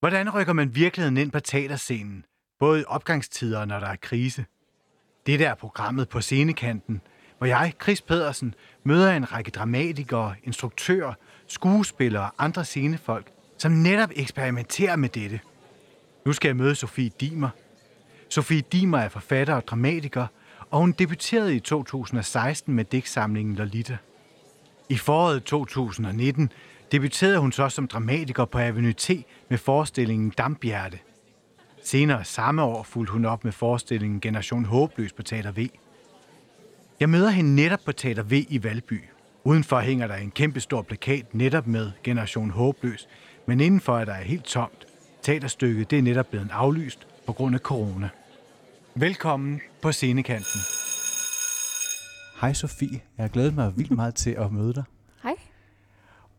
Hvordan rykker man virkeligheden ind på teaterscenen, både i opgangstider og når der er krise? Det der er programmet på scenekanten, hvor jeg, Chris Pedersen, møder en række dramatikere, instruktører, skuespillere og andre scenefolk, som netop eksperimenterer med dette. Nu skal jeg møde Sofie Dimer. Sofie Dimer er forfatter og dramatiker, og hun debuterede i 2016 med digtsamlingen Lolita. I foråret 2019 debuterede hun så som dramatiker på Avenue T med forestillingen Dampbjerte. Senere samme år fulgte hun op med forestillingen Generation Håbløs på Teater V. Jeg møder hende netop på Teater V i Valby. Udenfor hænger der en kæmpe stor plakat netop med Generation Håbløs, men indenfor er der helt tomt. Teaterstykket det er netop blevet aflyst på grund af corona. Velkommen på scenekanten. Hej Sofie, jeg har glædet mig vildt meget til at møde dig.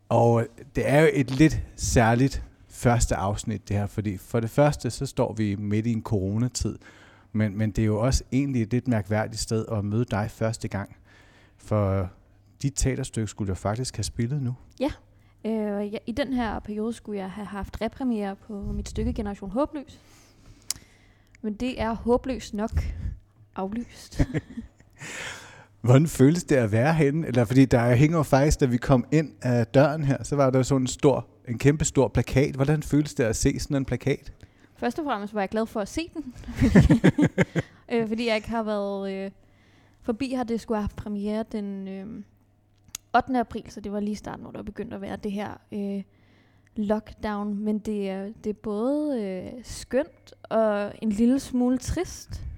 Og det er jo et lidt særligt første afsnit det her, fordi for det første så står vi midt i en coronatid, men, men det er jo også egentlig et lidt mærkværdigt sted at møde dig første gang. For dit teaterstykke skulle jo faktisk have spillet nu. Ja, øh, ja, i den her periode skulle jeg have haft repremiere på mit stykke Generation Håbløs. Men det er håbløst nok aflyst. Hvordan føles det at være henne? Eller fordi der hænger faktisk, da vi kom ind af døren her, så var der sådan en stor, en kæmpe stor plakat. Hvordan føles det at se sådan en plakat? Først og fremmest var jeg glad for at se den. øh, fordi jeg ikke har været øh, forbi her. Det skulle have haft premiere den øh, 8. april, så det var lige starten, hvor der begyndte at være det her øh, lockdown. Men det er, det er både øh, skønt og en lille smule trist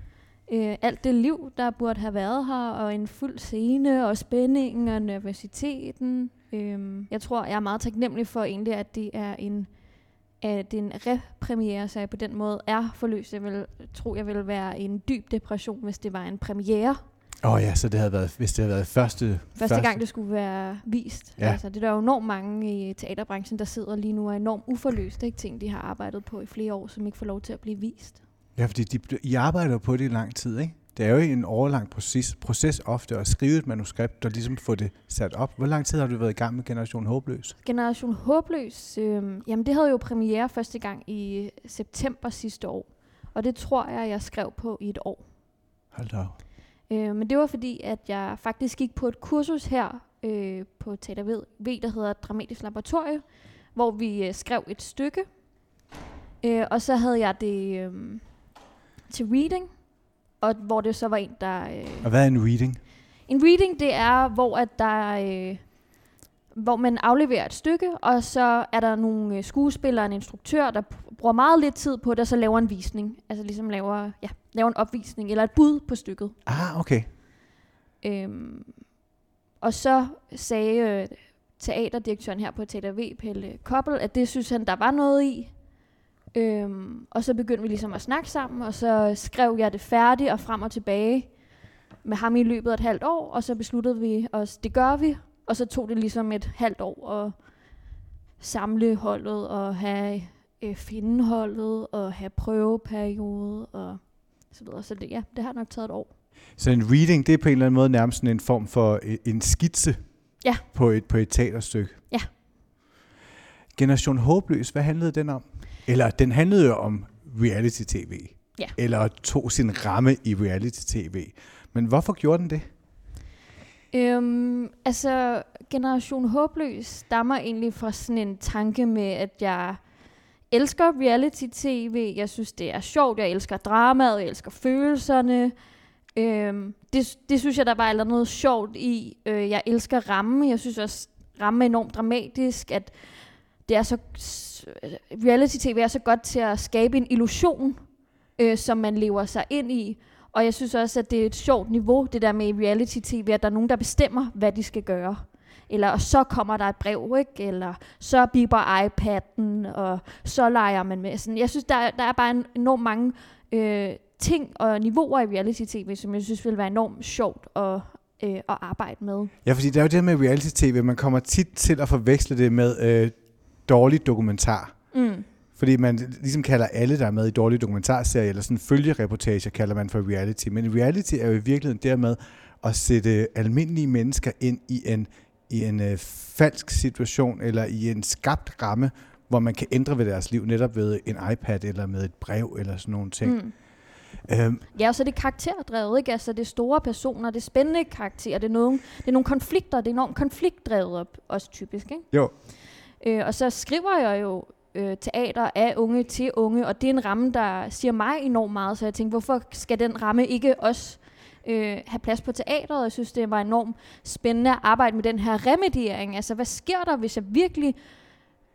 øh, alt det liv, der burde have været her, og en fuld scene, og spændingen og nervøsiteten. Øh, jeg tror, jeg er meget taknemmelig for egentlig, at det er en at en repremiere, så jeg på den måde er forløst. Jeg vil tro, jeg ville være i en dyb depression, hvis det var en premiere. Åh oh ja, så det havde været, hvis det havde været første... Første, første gang, det skulle være vist. Ja. Altså, det er der jo enormt mange i teaterbranchen, der sidder lige nu og er enormt uforløst. Ikke? Ting, de har arbejdet på i flere år, som ikke får lov til at blive vist. Ja, fordi de, I arbejder på det i lang tid, ikke? Det er jo en overlang proces, proces ofte at skrive et manuskript og ligesom få det sat op. Hvor lang tid har du været i gang med Generation Håbløs? Generation Håbløs, øh, jamen det havde jo premiere første gang i september sidste år. Og det tror jeg, jeg skrev på i et år. Hold da øh, Men det var fordi, at jeg faktisk gik på et kursus her øh, på Teater v, der hedder Dramatisk Laboratorie, hvor vi øh, skrev et stykke. Øh, og så havde jeg det... Øh, til reading, og hvor det så var en, der... Øh, og hvad er en reading? En reading, det er, hvor at der... Øh, hvor man afleverer et stykke, og så er der nogle øh, skuespillere og en instruktør, der bruger meget lidt tid på det, og så laver en visning. Altså ligesom laver, ja, laver en opvisning, eller et bud på stykket. Ah, okay. Øhm, og så sagde øh, teaterdirektøren her på Teater V, Pelle Koppel, at det synes han, der var noget i. Øhm, og så begyndte vi ligesom at snakke sammen, og så skrev jeg det færdigt og frem og tilbage med ham i løbet af et halvt år, og så besluttede vi os, det gør vi, og så tog det ligesom et halvt år at samle holdet og have øh, finde holdet og have prøveperiode og så videre. Så det, ja, det har nok taget et år. Så en reading, det er på en eller anden måde nærmest en form for øh, en skitse ja. på, et, på et teaterstykke? Ja. Generation Håbløs, hvad handlede den om? Eller den handlede jo om reality-tv. Ja. Eller tog sin ramme i reality-tv. Men hvorfor gjorde den det? Øhm, altså, Generation Håbløs stammer egentlig fra sådan en tanke med, at jeg elsker reality-tv. Jeg synes, det er sjovt. Jeg elsker dramaet. Jeg elsker følelserne. Øhm, det, det synes jeg, der var eller noget sjovt i. Øh, jeg elsker ramme. Jeg synes også, ramme er enormt dramatisk. At det er så reality-tv er så godt til at skabe en illusion, øh, som man lever sig ind i. Og jeg synes også, at det er et sjovt niveau, det der med reality-tv, at der er nogen, der bestemmer, hvad de skal gøre. Eller så kommer der et brev, ikke? Eller så biber iPad'en, og så leger man med. Sådan, jeg synes, der, der er bare enormt mange øh, ting og niveauer i reality-tv, som jeg synes ville være enormt sjovt at, øh, at arbejde med. Ja, fordi det er jo det med reality-tv, man kommer tit til at forveksle det med øh, dårlig dokumentar. Mm. Fordi man ligesom kalder alle, der er med i dårlige dokumentarserier, eller sådan følgereportager, kalder man for reality. Men reality er jo i virkeligheden dermed at sætte almindelige mennesker ind i en, i en øh, falsk situation, eller i en skabt ramme, hvor man kan ændre ved deres liv, netop ved en iPad eller med et brev eller sådan nogle ting. Mm. Øhm. Ja, og så er det karakterdrevet, ikke? Altså, det er store personer, det er spændende karakterer, det er, nogle, det er nogle konflikter, det er enormt konfliktdrevet op, også typisk, ikke? Jo. Øh, og så skriver jeg jo øh, teater af unge til unge, og det er en ramme, der siger mig enormt meget, så jeg tænkte, hvorfor skal den ramme ikke også øh, have plads på teateret? Jeg synes, det var enormt spændende at arbejde med den her remediering. Altså, hvad sker der, hvis jeg virkelig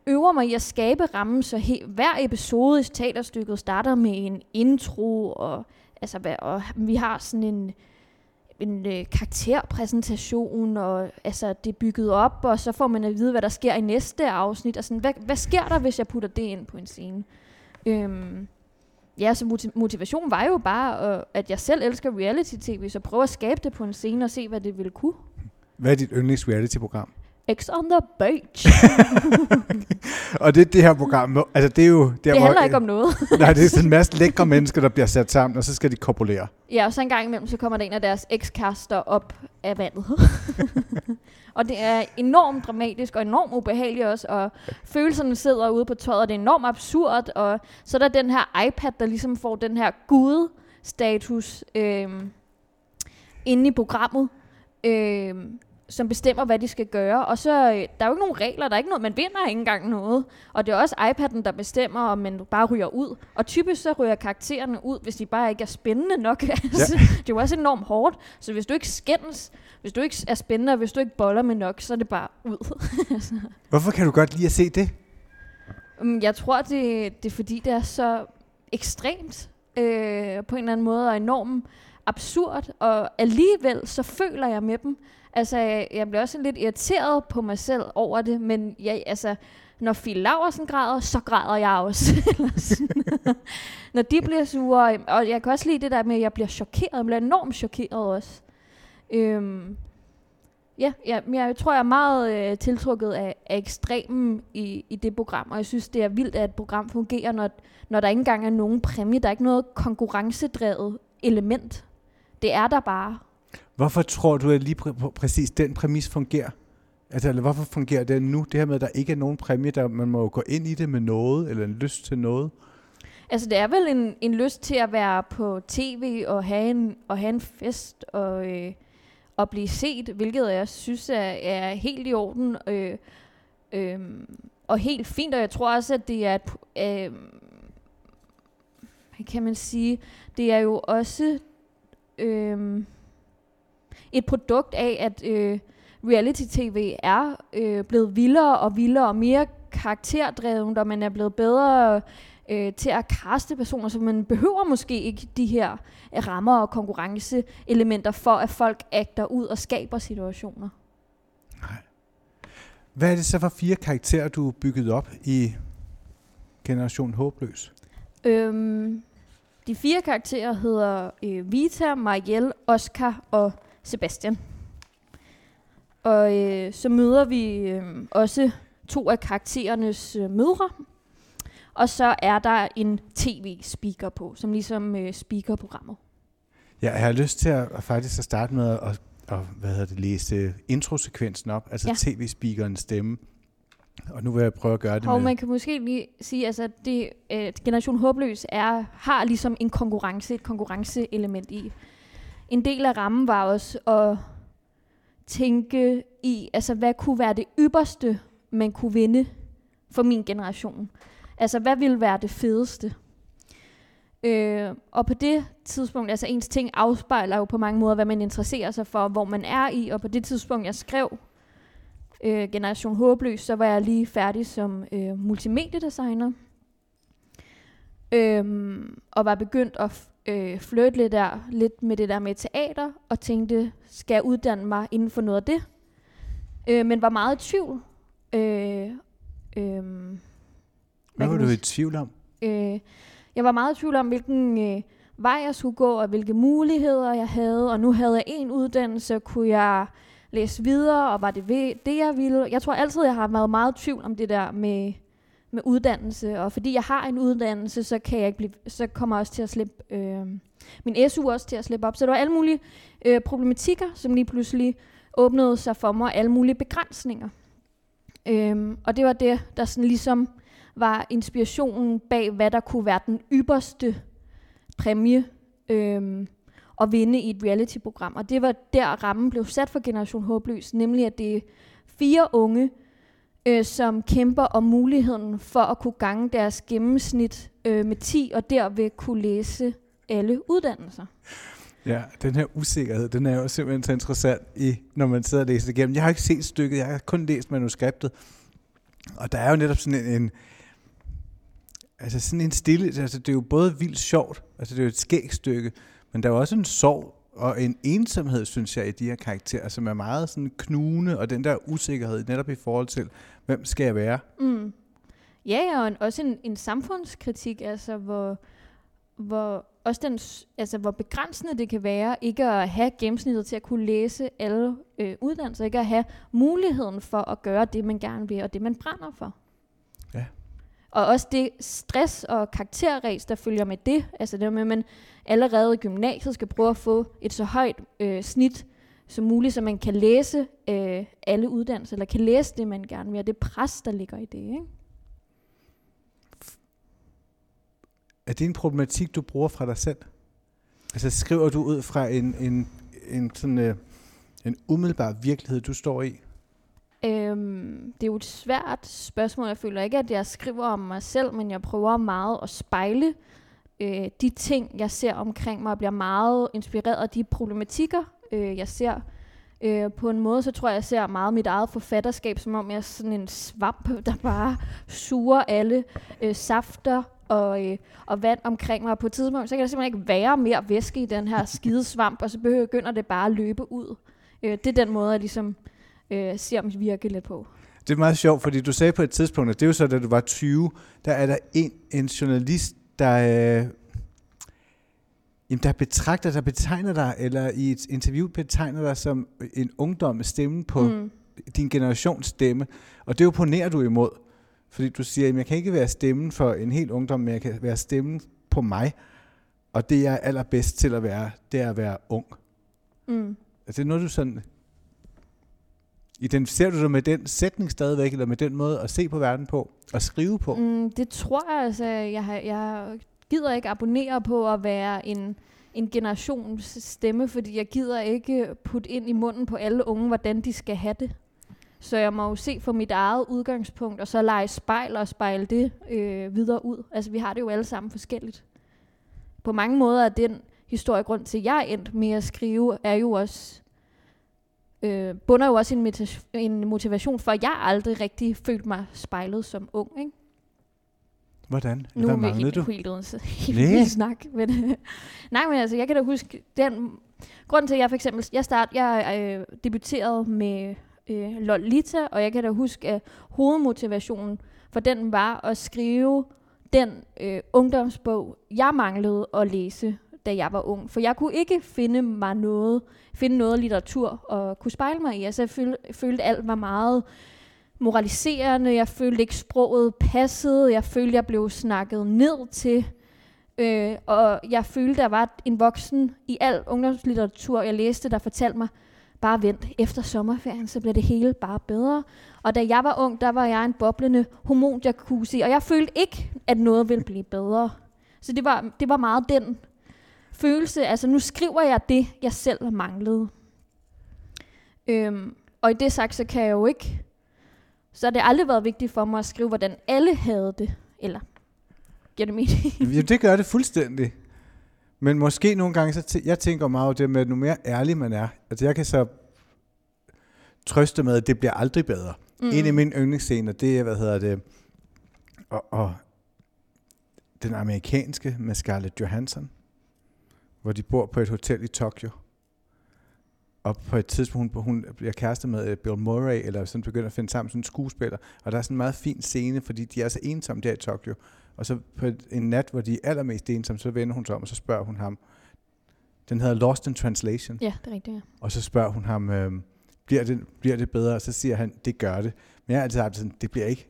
øver mig i at skabe rammen, så he- hver episode i teaterstykket starter med en intro, og, altså, hvad, og vi har sådan en, en øh, karakterpræsentation, og altså, det er bygget op, og så får man at vide, hvad der sker i næste afsnit. Og sådan, hvad, hvad sker der, hvis jeg putter det ind på en scene? Øhm, ja, så motivation var jo bare, øh, at jeg selv elsker reality-tv, så prøve at skabe det på en scene og se, hvad det ville kunne. Hvad er dit yndlings reality-program? X on the beach. og det det her program, altså det er jo... Der, det handler hvor, ikke om noget. nej, det er sådan en masse lækre mennesker, der bliver sat sammen, og så skal de kopulere. Ja, og så en gang imellem, så kommer der en af deres ekskaster op af vandet. og det er enormt dramatisk og enormt ubehageligt også, og følelserne sidder ude på tøjet, og det er enormt absurd, og så er der den her iPad, der ligesom får den her gud-status øh, inde i programmet. Øh, som bestemmer, hvad de skal gøre. Og så, øh, der er jo ikke nogen regler, der er ikke noget, man vinder ikke engang noget. Og det er også iPad'en, der bestemmer, om man bare ryger ud. Og typisk så ryger karaktererne ud, hvis de bare ikke er spændende nok. Ja. Altså, det er jo også enormt hårdt. Så hvis du ikke skændes, hvis du ikke er spændende, og hvis du ikke boller med nok, så er det bare ud. Hvorfor kan du godt lide at se det? Mm, jeg tror, det, det er fordi, det er så ekstremt øh, på en eller anden måde, og enormt absurd, og alligevel så føler jeg med dem. Altså, jeg, jeg bliver også lidt irriteret på mig selv over det, men jeg, altså, når Phil Laversen græder, så græder jeg også. når de bliver sure, og jeg kan også lide det der med, at jeg bliver chokeret, jeg bliver enormt chokeret også. Øhm, ja, ja, men jeg tror, jeg er meget øh, tiltrukket af, af ekstremen i, i det program, og jeg synes, det er vildt, at et program fungerer, når, når der ikke engang er nogen præmie. Der er ikke noget konkurrencedrevet element. Det er der bare. Hvorfor tror du, at lige pr- præcis den præmis fungerer? Altså, eller hvorfor fungerer det nu? Det her med, at der ikke er nogen præmie, der man må gå ind i det med noget, eller en lyst til noget? Altså, det er vel en, en lyst til at være på tv og have en, og have en fest og, øh, og blive set, hvilket jeg synes er, er helt i orden øh, øh, og helt fint. Og jeg tror også, at det er et, øh, kan man sige, det er jo også... Øh, et produkt af, at øh, reality-tv er øh, blevet vildere og vildere og mere karakterdrevet, og man er blevet bedre øh, til at kaste personer, så man behøver måske ikke de her rammer og konkurrenceelementer for, at folk agter ud og skaber situationer. Nej. Hvad er det så for fire karakterer, du bygget op i Generation Håbløs? Øhm, de fire karakterer hedder øh, Vita, Marielle, Oscar og Sebastian. Og øh, så møder vi øh, også to af karakterernes øh, mødre. Og så er der en tv-speaker på, som ligesom øh, speaker programmet. Ja, jeg har lyst til at, at faktisk at starte med at, at hvad hedder det, læse introsekvensen op, altså ja. tv-speakerens stemme. Og nu vil jeg prøve at gøre det Og med... man kan måske lige sige, altså det, øh, Generation Håbløs er, har ligesom en konkurrence, et konkurrenceelement i en del af rammen var også at tænke i, altså hvad kunne være det ypperste, man kunne vinde for min generation. Altså hvad ville være det fedeste? Øh, og på det tidspunkt, altså ens ting afspejler jo på mange måder, hvad man interesserer sig for, hvor man er i, og på det tidspunkt, jeg skrev øh, Generation Håbløs, så var jeg lige færdig som øh, multimediedesigner. Øhm, og var begyndt at øh, flirte lidt, der, lidt med det der med teater, og tænkte, skal jeg uddanne mig inden for noget af det? Øh, men var meget i tvivl. Øh, øh, hvad var du i tvivl om? Øh, jeg var meget i tvivl om, hvilken øh, vej jeg skulle gå, og hvilke muligheder jeg havde. Og nu havde jeg en uddannelse, kunne jeg læse videre, og var det det, jeg ville? Jeg tror altid, jeg har været meget i tvivl om det der med med uddannelse, og fordi jeg har en uddannelse, så kan jeg ikke blive, så kommer jeg også til at slippe øh, min SU også til at slippe op. Så der var alle mulige øh, problematikker, som lige pludselig åbnede sig for mig, alle mulige begrænsninger. Øhm, og det var det, der sådan ligesom var inspirationen bag, hvad der kunne være den ypperste præmie øhm, at vinde i et reality-program. Og det var der rammen blev sat for Generation Håbløs, nemlig at det er fire unge, øh, som kæmper om muligheden for at kunne gange deres gennemsnit øh, med 10, og derved kunne læse alle uddannelser. Ja, den her usikkerhed, den er jo simpelthen så interessant, i, når man sidder og læser det igennem. Jeg har ikke set stykket, jeg har kun læst manuskriptet. Og der er jo netop sådan en, en altså sådan en stille, altså det er jo både vildt sjovt, altså det er jo et skægt stykke, men der er også en sorg og en ensomhed, synes jeg, i de her karakterer, som er meget sådan knugende, og den der usikkerhed netop i forhold til, hvem skal jeg være? Mm. Ja, ja, og en, også en, en samfundskritik, altså hvor, hvor også den, altså hvor begrænsende det kan være, ikke at have gennemsnittet til at kunne læse alle øh, uddannelser, ikke at have muligheden for at gøre det, man gerne vil, og det, man brænder for. Og også det stress og karakterræs, der følger med det, altså det med, at man allerede i gymnasiet skal prøve at få et så højt øh, snit som muligt, så man kan læse øh, alle uddannelser, eller kan læse det, man gerne vil, og det pres, der ligger i det, ikke? Er det en problematik, du bruger fra dig selv? Altså skriver du ud fra en, en, en sådan øh, en umiddelbar virkelighed, du står i? Øhm, det er jo et svært spørgsmål. Jeg føler ikke, at jeg skriver om mig selv, men jeg prøver meget at spejle øh, de ting, jeg ser omkring mig, og bliver meget inspireret af de problematikker, øh, jeg ser. Øh, på en måde, så tror jeg, jeg ser meget mit eget forfatterskab, som om jeg er sådan en svamp, der bare suger alle øh, safter og, øh, og vand omkring mig. Og på et tidspunkt, så kan der simpelthen ikke være mere væske i den her skide svamp, og så begynder det bare at løbe ud. Øh, det er den måde, jeg ligesom øh, ser mit virke lidt på. Det er meget sjovt, fordi du sagde på et tidspunkt, at det er jo så, da du var 20, der er der en, en journalist, der, øh, jamen, der betragter, der betegner dig, eller i et interview betegner dig som en ungdom stemme på mm. din generations stemme. Og det opponerer du imod. Fordi du siger, at jeg kan ikke være stemmen for en helt ungdom, men jeg kan være stemmen på mig. Og det, jeg er allerbedst til at være, det er at være ung. Mm. Er det noget, du sådan... Identificerer du dig med den sætning stadigvæk, eller med den måde at se på verden på, og skrive på? Mm, det tror jeg, altså. Jeg, har, jeg gider ikke abonnere på at være en, en generations stemme, fordi jeg gider ikke putte ind i munden på alle unge, hvordan de skal have det. Så jeg må jo se fra mit eget udgangspunkt, og så lege spejl og spejle det øh, videre ud. Altså vi har det jo alle sammen forskelligt. På mange måder er den historiegrund til, at jeg er endt med at skrive, er jo også, øh, bunder jo også en, en motivation for, at jeg aldrig rigtig følte mig spejlet som ung. Ikke? Hvordan? Nu Hvad manglede du? Helt uden helt snak. Men, nej, men altså, jeg kan da huske, den grund til, at jeg for eksempel, jeg start, jeg øh, debuterede med øh, Lolita, og jeg kan da huske, at hovedmotivationen for den var at skrive den øh, ungdomsbog, jeg manglede at læse, da jeg var ung. For jeg kunne ikke finde mig noget, finde noget litteratur og kunne spejle mig i. Altså jeg følte, følte alt var meget moraliserende. Jeg følte ikke sproget passede. Jeg følte, jeg blev snakket ned til. Øh, og jeg følte, der var en voksen i al ungdomslitteratur, jeg læste, der fortalte mig, bare vent, efter sommerferien, så bliver det hele bare bedre. Og da jeg var ung, der var jeg en boblende hormonjacuzzi, og jeg følte ikke, at noget ville blive bedre. Så det var, det var meget den følelse, altså nu skriver jeg det, jeg selv manglede. Øhm, og i det sagt, så kan jeg jo ikke, så har det aldrig været vigtigt for mig at skrive, hvordan alle havde det, eller giver det mening? ja, det gør det fuldstændig. Men måske nogle gange, så t- jeg tænker meget over det med, at nu mere ærlig man er. Altså jeg kan så trøste med, at det bliver aldrig bedre. Mm. En af mine yndlingsscener, det er, hvad hedder det, og, og den amerikanske med Scarlett Johansson, hvor de bor på et hotel i Tokyo. Og på et tidspunkt, hun, hun bliver kæreste med øh, Bill Murray, eller sådan begynder at finde sammen som skuespiller. Og der er sådan en meget fin scene, fordi de er så ensomme der i Tokyo. Og så på en nat, hvor de er allermest ensomme, så vender hun sig om, og så spørger hun ham. Den hedder Lost in Translation. Ja, det er rigtigt, ja. Og så spørger hun ham, øh, bliver, det, bliver det bedre? Og så siger han, det gør det. Men jeg har altid haft sådan, det bliver ikke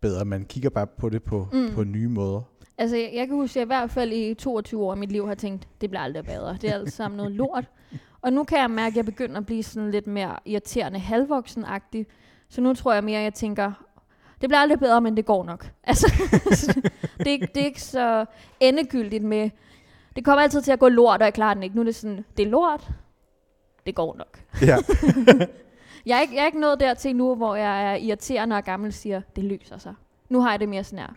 bedre. Man kigger bare på det på, mm. på nye måder. Altså, jeg, jeg kan huske, at jeg i hvert fald i 22 år af mit liv har tænkt, det bliver aldrig bedre. Det er alt sammen noget lort. Og nu kan jeg mærke, at jeg begynder at blive sådan lidt mere irriterende halvvoksen -agtig. Så nu tror jeg mere, at jeg tænker, det bliver aldrig bedre, men det går nok. Altså, det, er, ikke- det er ikke så endegyldigt med, det kommer altid til at gå lort, og jeg klarer den ikke. Nu er det sådan, det er lort, det går nok. Ja. Jeg er ikke, jeg er ikke nået dertil nu, hvor jeg er irriterende og gammel siger, det løser sig. Nu har jeg det mere sådan her.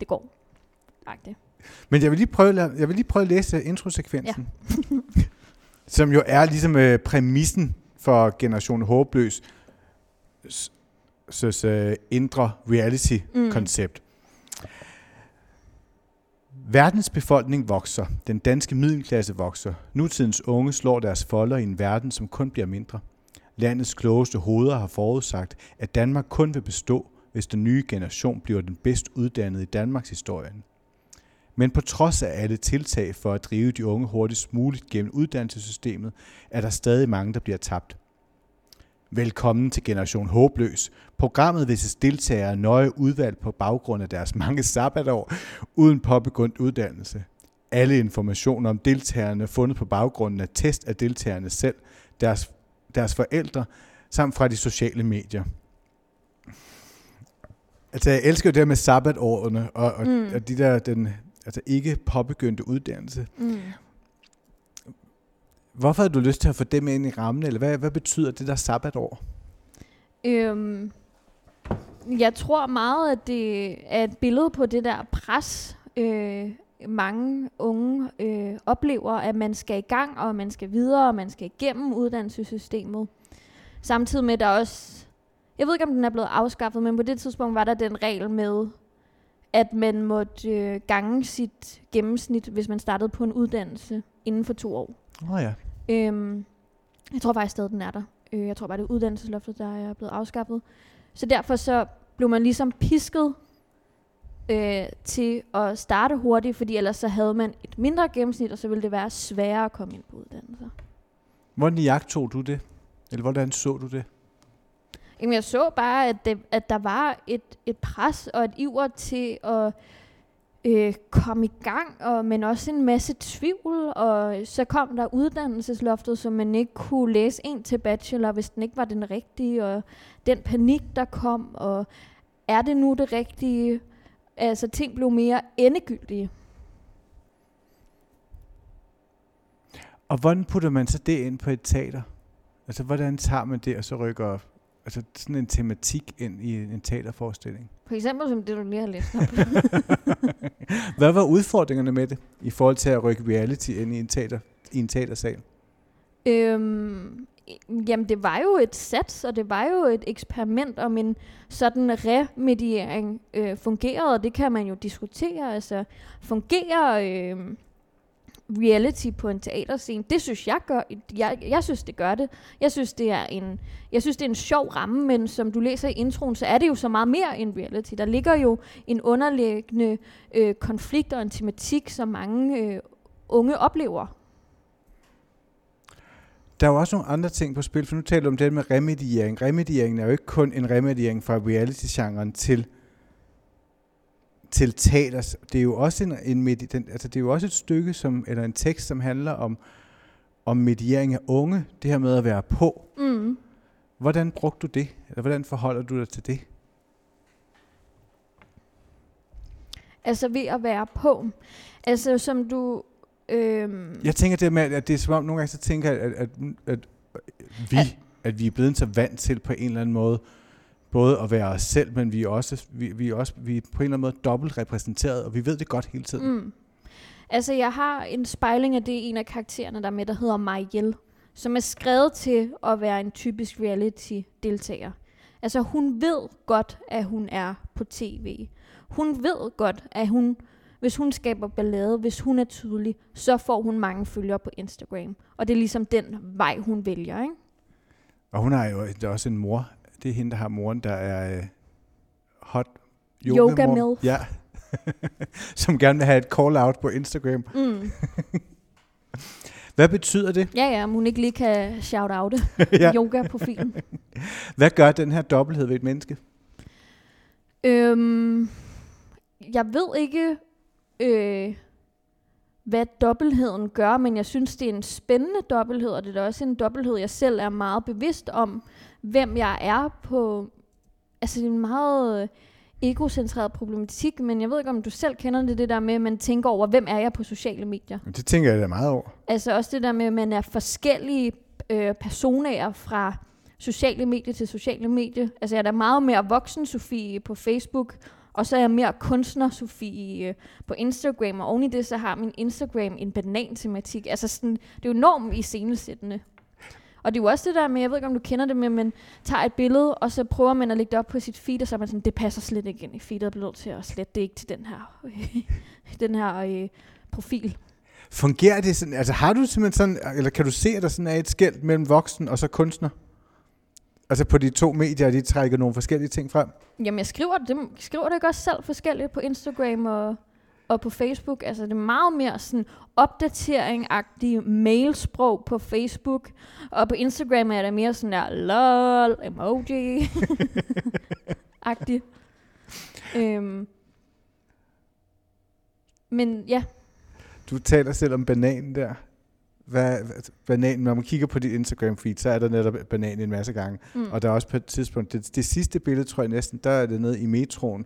Det går. Agtigt. Men jeg vil lige prøve, jeg vil lige prøve at læse introsekvensen. som jo er ligesom øh, præmissen for Generation Håbløs s- s- øh, indre reality-koncept. Mm. Verdens befolkning vokser. Den danske middelklasse vokser. Nutidens unge slår deres folder i en verden, som kun bliver mindre. Landets klogeste hoveder har forudsagt, at Danmark kun vil bestå, hvis den nye generation bliver den bedst uddannede i Danmarks historien. Men på trods af alle tiltag for at drive de unge hurtigst muligt gennem uddannelsessystemet, er der stadig mange, der bliver tabt. Velkommen til Generation Håbløs. Programmet hvis deltagere nøje udvalgt på baggrund af deres mange sabbatår uden påbegyndt uddannelse. Alle informationer om deltagerne er fundet på baggrunden af test af deltagerne selv, deres, deres forældre samt fra de sociale medier. Altså, jeg elsker jo det med sabbatårene og, og, mm. og de der, den altså ikke påbegyndte uddannelse. Mm. Hvorfor har du lyst til at få dem ind i rammen, eller hvad, hvad betyder det der sabbatår? Øhm, jeg tror meget, at det er et billede på det der pres, øh, mange unge øh, oplever, at man skal i gang, og man skal videre, og man skal igennem uddannelsessystemet. Samtidig med, at der også, jeg ved ikke, om den er blevet afskaffet, men på det tidspunkt var der den regel med, at man måtte øh, gange sit gennemsnit, hvis man startede på en uddannelse inden for to år. Åh oh, ja. Øhm, jeg tror faktisk stadig, den er der. Øh, jeg tror bare, det er uddannelsesloftet, der er blevet afskaffet. Så derfor så blev man ligesom pisket øh, til at starte hurtigt, fordi ellers så havde man et mindre gennemsnit, og så ville det være sværere at komme ind på uddannelser. Hvordan jagtog du det? Eller hvordan så du det? Jamen, jeg så bare, at, det, at der var et, et pres og et iver til at øh, komme i gang, og, men også en masse tvivl, og så kom der uddannelsesloftet, så man ikke kunne læse en til bachelor, hvis den ikke var den rigtige, og den panik, der kom, og er det nu det rigtige? Altså, ting blev mere endegyldige. Og hvordan putter man så det ind på et teater? Altså, hvordan tager man det, og så rykker altså, sådan en tematik ind i en teaterforestilling? For eksempel som det, du lige har læst op. Hvad var udfordringerne med det, i forhold til at rykke reality ind i en, teater, i en teatersal? Øhm, jamen, det var jo et sats, og det var jo et eksperiment om en sådan remediering øh, fungerede, og det kan man jo diskutere. Altså, fungerer øh, reality på en teaterscene? Det synes jeg gør. Jeg, jeg synes, det gør det. Jeg synes, det er en, jeg synes, det er en sjov ramme, men som du læser i introen, så er det jo så meget mere end reality. Der ligger jo en underliggende øh, konflikt og en tematik, som mange øh, unge oplever. Der er jo også nogle andre ting på spil, for nu taler du om det med remediering. Remedieringen er jo ikke kun en remediering fra reality-genren til til teater. Det er jo også en, en medi- den, altså det er jo også et stykke som eller en tekst som handler om om mediering af unge, det her med at være på. Mm. Hvordan brugte du det? Eller hvordan forholder du dig til det? Altså ved at være på. Altså som du... Øhm, Jeg tænker det med, at det er som om nogle gange så tænker jeg, at, at, at vi, At- at vi er blevet så vant til på en eller anden måde, både at være os selv, men vi er også, vi, vi er også vi er på en eller anden måde dobbelt repræsenteret, og vi ved det godt hele tiden. mm. Altså jeg har en spejling af det en af karaktererne, der er med, der hedder Marielle, som er skrevet til at være en typisk reality-deltager. Altså hun ved godt, at hun er på tv. Hun ved godt, at hun, hvis hun skaber ballade, hvis hun er tydelig, så får hun mange følgere på Instagram. Og det er ligesom den vej, hun vælger, ikke? Og hun har jo også en mor. Det er hende, der har moren, der er øh, hot Yoga mor. milf. Ja. som gerne vil have et call-out på Instagram. Mm. Hvad betyder det? Ja, ja, om hun ikke lige kan shout out ja. yoga-profilen. Hvad gør den her dobbelthed ved et menneske? Øhm, jeg ved ikke, øh, hvad dobbeltheden gør, men jeg synes, det er en spændende dobbelthed, og det er også en dobbelthed, jeg selv er meget bevidst om, hvem jeg er på altså det er en meget øh, egocentreret problematik, men jeg ved ikke, om du selv kender det, det der med, at man tænker over, hvem er jeg på sociale medier? Det tænker jeg da meget over. Altså også det der med, at man er forskellige øh, personer fra sociale medier til sociale medier. Altså jeg er da meget mere voksen Sofie på Facebook, og så er jeg mere kunstner Sofie øh, på Instagram, og oven i det, så har min Instagram en banan-tematik. Altså sådan, det er jo enormt i scenesættende. Og det er jo også det der med, jeg ved ikke om du kender det med, man tager et billede, og så prøver man at lægge det op på sit feed, og så er man sådan, det passer slet ikke ind i feedet, og bliver nødt til at slette det ikke til den her, den her øh, profil. Fungerer det sådan, altså har du simpelthen sådan, eller kan du se, at der sådan er et skæld mellem voksen og så kunstner? Altså på de to medier, de trækker nogle forskellige ting frem? Jamen jeg skriver det, skriver det ikke også selv forskelligt på Instagram og, og på Facebook. Altså det er meget mere sådan opdatering-agtig mailsprog på Facebook. Og på Instagram er det mere sådan der lol, emoji agtig. øhm. Men ja, Du taler selv om bananen der. Hvad, hvad- bananen, når man kigger på dit Instagram feed, så er der netop banan en masse gange. mm. Og der er også på et tidspunkt, det, det sidste billede, tror jeg næsten, der er det nede i metroen,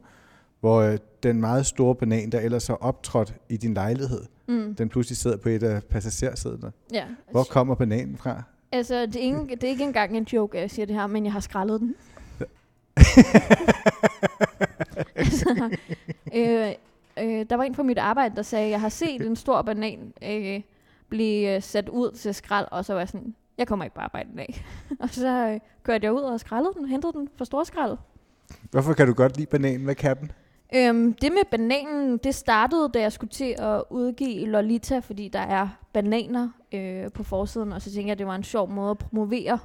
hvor øh, den meget store banan, der ellers har optrådt i din lejlighed, mm. den pludselig sidder på et af passagersæderne. ja. Hvor kommer bananen fra? Altså, det er, ikke, det er ikke engang en joke, at jeg siger det her, men jeg har skrællet den. altså, øh, øh, der var en på mit arbejde, der sagde, jeg har set en stor banan øh, blive øh, sat ud til skrald, og så var jeg sådan, jeg kommer ikke på arbejde i dag. og så øh, kørte jeg ud og skrællede den, hentede den for stor skrald. Hvorfor kan du godt lide bananen? Hvad kan den? Øhm, det med bananen, det startede, da jeg skulle til at udgive Lolita, fordi der er bananer øh, på forsiden, og så tænkte jeg, at det var en sjov måde at promovere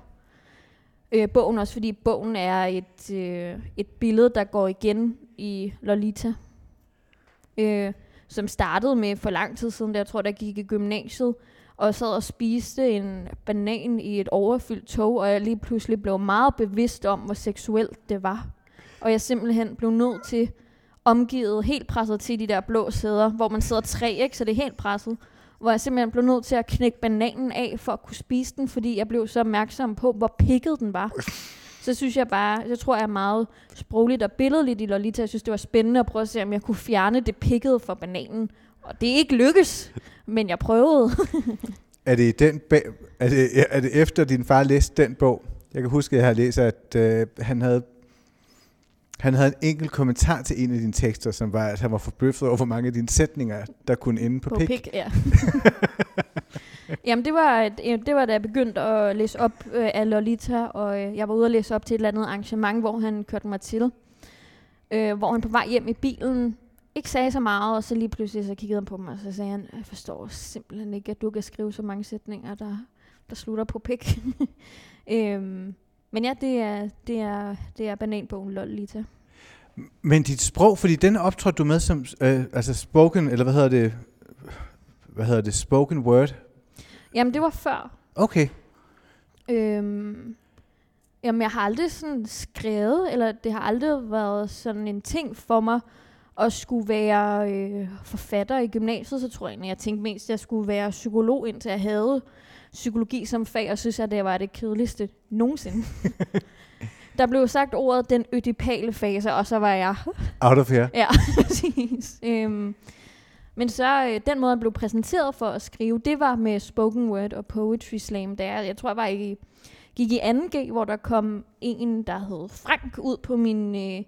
øh, bogen, også fordi bogen er et, øh, et billede, der går igen i Lolita, øh, som startede med for lang tid siden, da jeg tror, der gik i gymnasiet, og sad og spiste en banan i et overfyldt tog, og jeg lige pludselig blev meget bevidst om, hvor seksuelt det var. Og jeg simpelthen blev nødt til omgivet, helt presset til de der blå sæder, hvor man sidder tre, ikke? så det er helt presset. Hvor jeg simpelthen blev nødt til at knække bananen af, for at kunne spise den, fordi jeg blev så opmærksom på, hvor pikket den var. Så synes jeg bare, jeg tror, jeg er meget sprogligt og billedligt i Lolita. Jeg synes, det var spændende at prøve at se, om jeg kunne fjerne det pikkede fra bananen. Og det er ikke lykkes, men jeg prøvede. Er det, i den ba- er, det, er det efter din far læste den bog? Jeg kan huske, at jeg har læst, at øh, han havde han havde en enkelt kommentar til en af dine tekster, som var, at han var forbøffet over, hvor mange af dine sætninger, der kunne ende på, på pik. pik. ja. Jamen, det var, et- det var, da jeg begyndte at læse op øh, af Lolita, og øh, jeg var ude og læse op til et eller andet arrangement, hvor han kørte mig til. Øh, hvor han på vej hjem i bilen ikke sagde så meget, og så lige pludselig så kiggede han på mig, og så sagde han, jeg forstår simpelthen ikke, at du kan skrive så mange sætninger, der, der slutter på pik. øhm, men ja, det er, det er, det er bananbogen Lolita. Men dit sprog, fordi den optrådte du med som øh, altså spoken, eller hvad hedder det, hvad hedder det, spoken word? Jamen, det var før. Okay. Øhm, jamen, jeg har aldrig sådan skrevet, eller det har aldrig været sådan en ting for mig at skulle være øh, forfatter i gymnasiet, så tror jeg jeg tænkte mest, at jeg skulle være psykolog, indtil jeg havde psykologi som fag, og synes, at det var det kedeligste nogensinde. Der blev sagt ordet den ødipale fase, og så var jeg Out of here. Ja, præcis. Øhm, men så øh, den måde, jeg blev præsenteret for at skrive, det var med spoken word og poetry slam. Der, jeg tror, jeg var i, gik i 2G, hvor der kom en, der hed Frank, ud på min øh,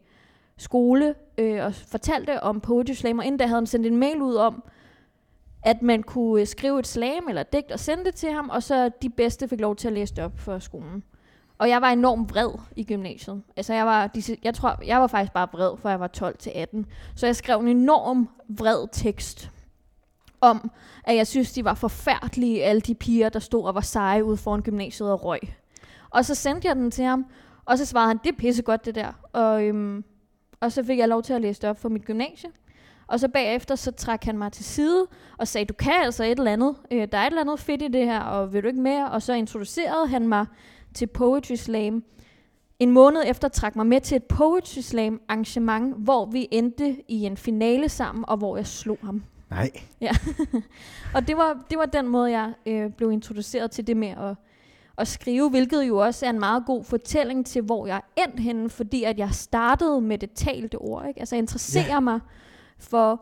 skole øh, og fortalte om poetry slam. Og inden da havde han sendt en mail ud om, at man kunne øh, skrive et slam eller et digt og sende det til ham, og så de bedste fik lov til at læse det op for skolen. Og jeg var enormt vred i gymnasiet. Altså jeg var, de, jeg tror, jeg var faktisk bare vred, for jeg var 12 til 18. Så jeg skrev en enorm vred tekst om, at jeg synes, de var forfærdelige, alle de piger, der stod og var seje ude foran gymnasiet og røg. Og så sendte jeg den til ham, og så svarede han, det er pissegodt det der. Og, øhm, og så fik jeg lov til at læse det op for mit gymnasie. Og så bagefter, så trak han mig til side og sagde, du kan altså et eller andet. Øh, der er et eller andet fedt i det her, og vil du ikke mere? Og så introducerede han mig til Poetry Slam. En måned efter trak mig med til et Poetry Slam arrangement, hvor vi endte i en finale sammen, og hvor jeg slog ham. Nej. Og det var, det var den måde, jeg øh, blev introduceret til det med at, at skrive, hvilket jo også er en meget god fortælling til, hvor jeg er endt henne, fordi at jeg startede med det talte ord. Ikke? Altså interesserer ja. mig for